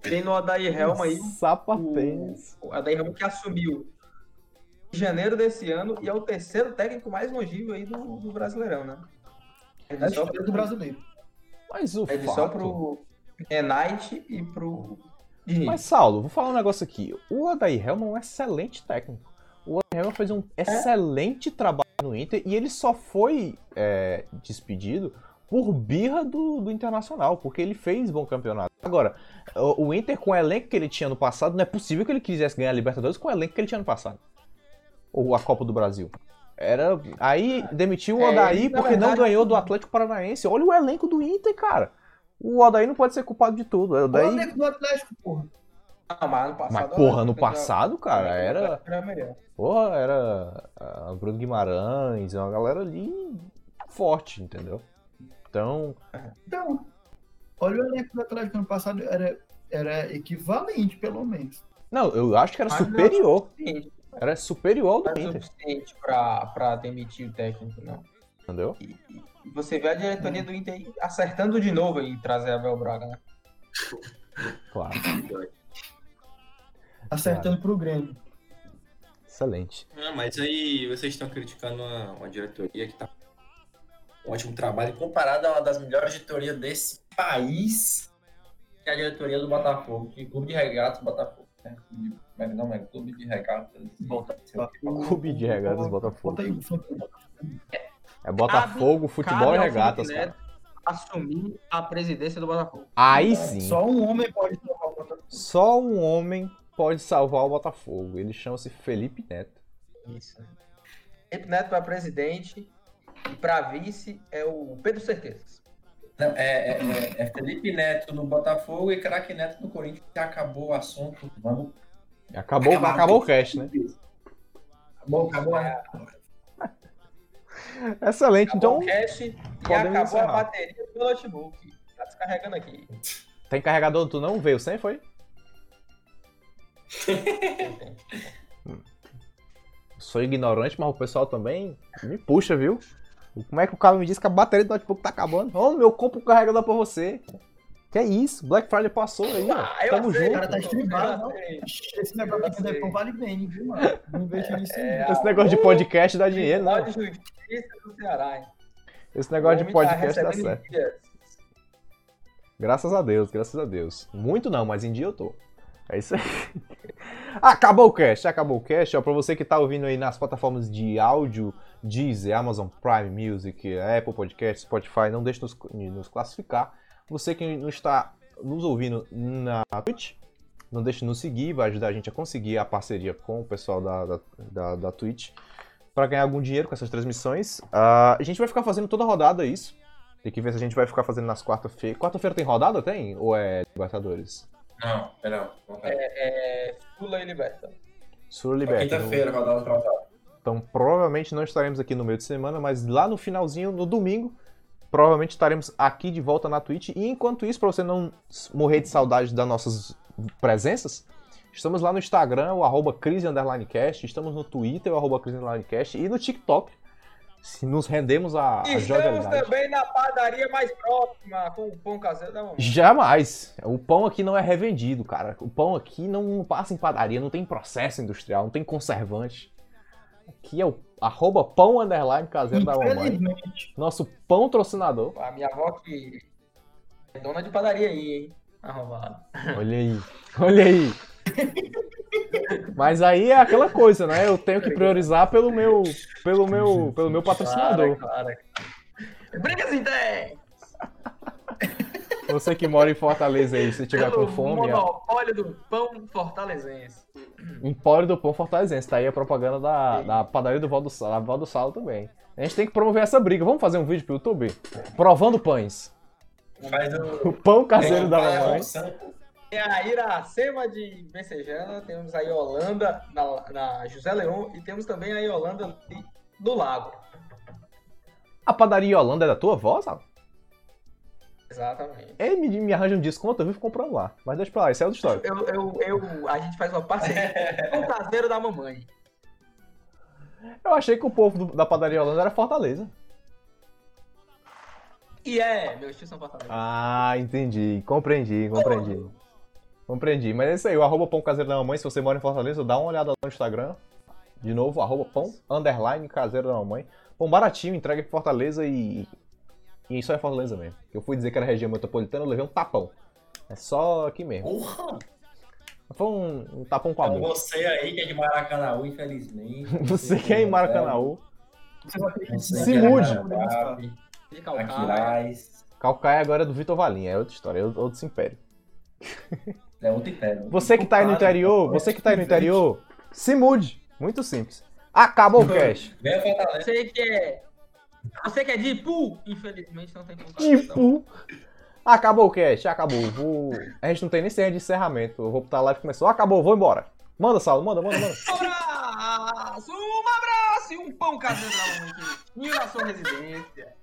tem no Adair Helma aí. Sapatênis. O Adair Helma que assumiu em janeiro desse ano e é o terceiro técnico mais longevo aí do, do Brasileirão, né? É só, do brasileiro. Mas o perde fato... só pro Enite e pro Diniz. Mas, Saulo, vou falar um negócio aqui. O Odair Helman é um excelente técnico. O Odair Helman fez um excelente trabalho no Inter e ele só foi é, despedido por birra do, do Internacional, porque ele fez bom campeonato. Agora, o, o Inter, com o elenco que ele tinha no passado, não é possível que ele quisesse ganhar a Libertadores com o elenco que ele tinha no passado. Ou a Copa do Brasil. Era. Aí demitiu o É, ele, na porque não verdade- ganhou do Atlético Paranaense. Olha o elenco do Inter, cara. O Odair não pode ser culpado de tudo. O O Odair... elenco do Atlético, porra. Ah, mas ano passado. Mas, porra, no era- passado, cara, era. era melhor. Porra, era. ah, Bruno Guimarães, uma galera ali forte, entendeu? Então. Então, olha o elenco do Atlético ano passado, era, era equivalente, pelo menos. Não, eu acho que era Mas não é superior. Era superior ao não do é Inter, suficiente pra, pra demitir o técnico, não. Entendeu? E, e- você vê a diretoria do Inter aí acertando de novo aí trazer Abel Braga, né? Claro. Acertando pro Grêmio. Excelente. Ah, mas aí vocês estão criticando uma, uma diretoria que tá com um ótimo trabalho comparado a uma das melhores diretorias desse país, que é a diretoria do Botafogo, que Clube de Regatas Botafogo. Né? Clube Como é que não é? Clube de Regatas. Botafogo. Clube de Regatas Botafogo. Bota aí o funk. É Botafogo, futebol Cabe e regatas, Felipe cara. Neto assumir a presidência do Botafogo. Aí sim. Só um homem pode salvar o Botafogo. Só um homem pode salvar o Botafogo. Ele chama-se Felipe Neto. Isso. Felipe Neto para presidente e para vice é o Pedro Certezas. Não, é, é- é- é Felipe Neto no Botafogo e Craque Neto no Corinthians. Já acabou o assunto. Vamos. Acabou, Acabar acabou o cast, né? Acabou, acabou. a- Excelente. Acabou Então, o cast e acabou a encerrar. bateria do meu notebook. Tá descarregando aqui. tem carregador, tu não veio sem, foi? Sou ignorante, mas o pessoal também me puxa, viu? Como é que o cara me disse que a bateria do notebook tá acabando? Ô, meu, compro um carregador pra você. Que é isso? Black Friday passou aí, ó. Ah, eu Tamo aceito, junto. O cara tá estribado. Esse negócio aqui sei. deve não vale bem, viu, mano? Não vejo nisso aí. É, Esse negócio de podcast dá dinheiro, Tribunal não. de Justiça do Ceará, hein? Esse negócio de tá podcast dá certo. dias. Graças a Deus, graças a Deus. Muito não, mas em dia eu tô. É isso aí. Acabou o cast, acabou o cast. Ó, pra você que tá ouvindo aí nas plataformas de áudio, Deezer, Amazon Prime Music, Apple Podcast, Spotify, não deixe nos, nos classificar. Você que não está nos ouvindo na Twitch, não deixe de nos seguir, vai ajudar a gente a conseguir a parceria com o pessoal da, da, da, da Twitch para ganhar algum dinheiro com essas transmissões. Ah, a gente vai ficar fazendo toda rodada isso. Tem que ver se a gente vai ficar fazendo nas quarta-feira. Quarta-feira tem rodada, tem? Ou é Libertadores? Não, pera, não. É, Sula e Liberta. Sul É Liberta. Quinta-feira, rodada atrasada. Então provavelmente não estaremos aqui no meio de semana, mas lá no finalzinho, no domingo, provavelmente estaremos aqui de volta na Twitch. E enquanto isso, para você não morrer de saudade das nossas presenças, Estamos lá no Instagram, o arroba crise underline cast. Estamos no Twitter, o arroba crise underline cast. E no TikTok, se nos rendemos a, a Estamos também na padaria mais próxima, com o pão caseiro da mamãe. Jamais. O pão aqui não é revendido, cara. O pão aqui não passa em padaria, não tem processo industrial, não tem conservante. Aqui é o arroba pão underline caseiro da mamãe. Nosso pão trocinador. A minha avó que é dona de padaria aí, hein? Arrombado. Olha aí, olha aí. Mas aí é aquela coisa, né? Eu tenho que priorizar pelo meu, pelo meu, pelo meu patrocinador. Claro, claro. Briga assim, tem! Você que mora em Fortaleza aí, se tiver com fome, ó, monopólio do pão fortalezense. Empório do Pão Fortalezense. Tá aí a propaganda da, da padaria do Valdo da Valdo Salo também. A gente tem que promover essa briga. Vamos fazer um vídeo pro YouTube? Provando pães. Faz o. O pão caseiro da mamãe. Tem a Iracema de Becejana, temos a Yolanda na, na José Leão e temos também a Yolanda do Lago. A padaria Holanda é da tua avó, Salo? Exatamente. Ele me, me arranja um desconto, eu vivo comprando lá. Mas deixa pra lá, isso é outra história. Eu, eu, eu, a gente faz uma parceria com o caseiro da mamãe. Eu achei que o povo do- da padaria Holanda era Fortaleza. E é, meus tios são fortaleza. Ah, entendi. Compreendi, compreendi. Compreendi. Mas é isso aí, o arroba pão caseiro da mamãe. Se você mora em Fortaleza, dá uma olhada lá no Instagram. De novo, arroba pão, underline caseiro da mamãe. Pão baratinho, entrega em Fortaleza e. E isso é Fortaleza mesmo. Eu fui dizer que era região metropolitana, eu levei um tapão. É só aqui mesmo. Porra! Foi um, um tapão com Então amor. você aí que é de Maracanã, infelizmente. Você que é em Você Se é mude. De. Aquiraz. Calcaia agora é do Vitor Valinha, é outra história, é outro império. É outro império. Você que tá aí no interior, você que tá aí no interior, se mude. Muito simples. Acabou o cast. Vem a Fortaleza. Você que é. Você que é de Ipu, infelizmente não tem como. Tipo. Acabou o cast, acabou. Vou... A gente não tem nem senha de encerramento. Eu vou botar a live começou. Acabou, vou embora. Manda, Saulo, manda, manda, manda. Um abraço, um abraço e um pão caseiro da mamãe. que Mil na sua residência.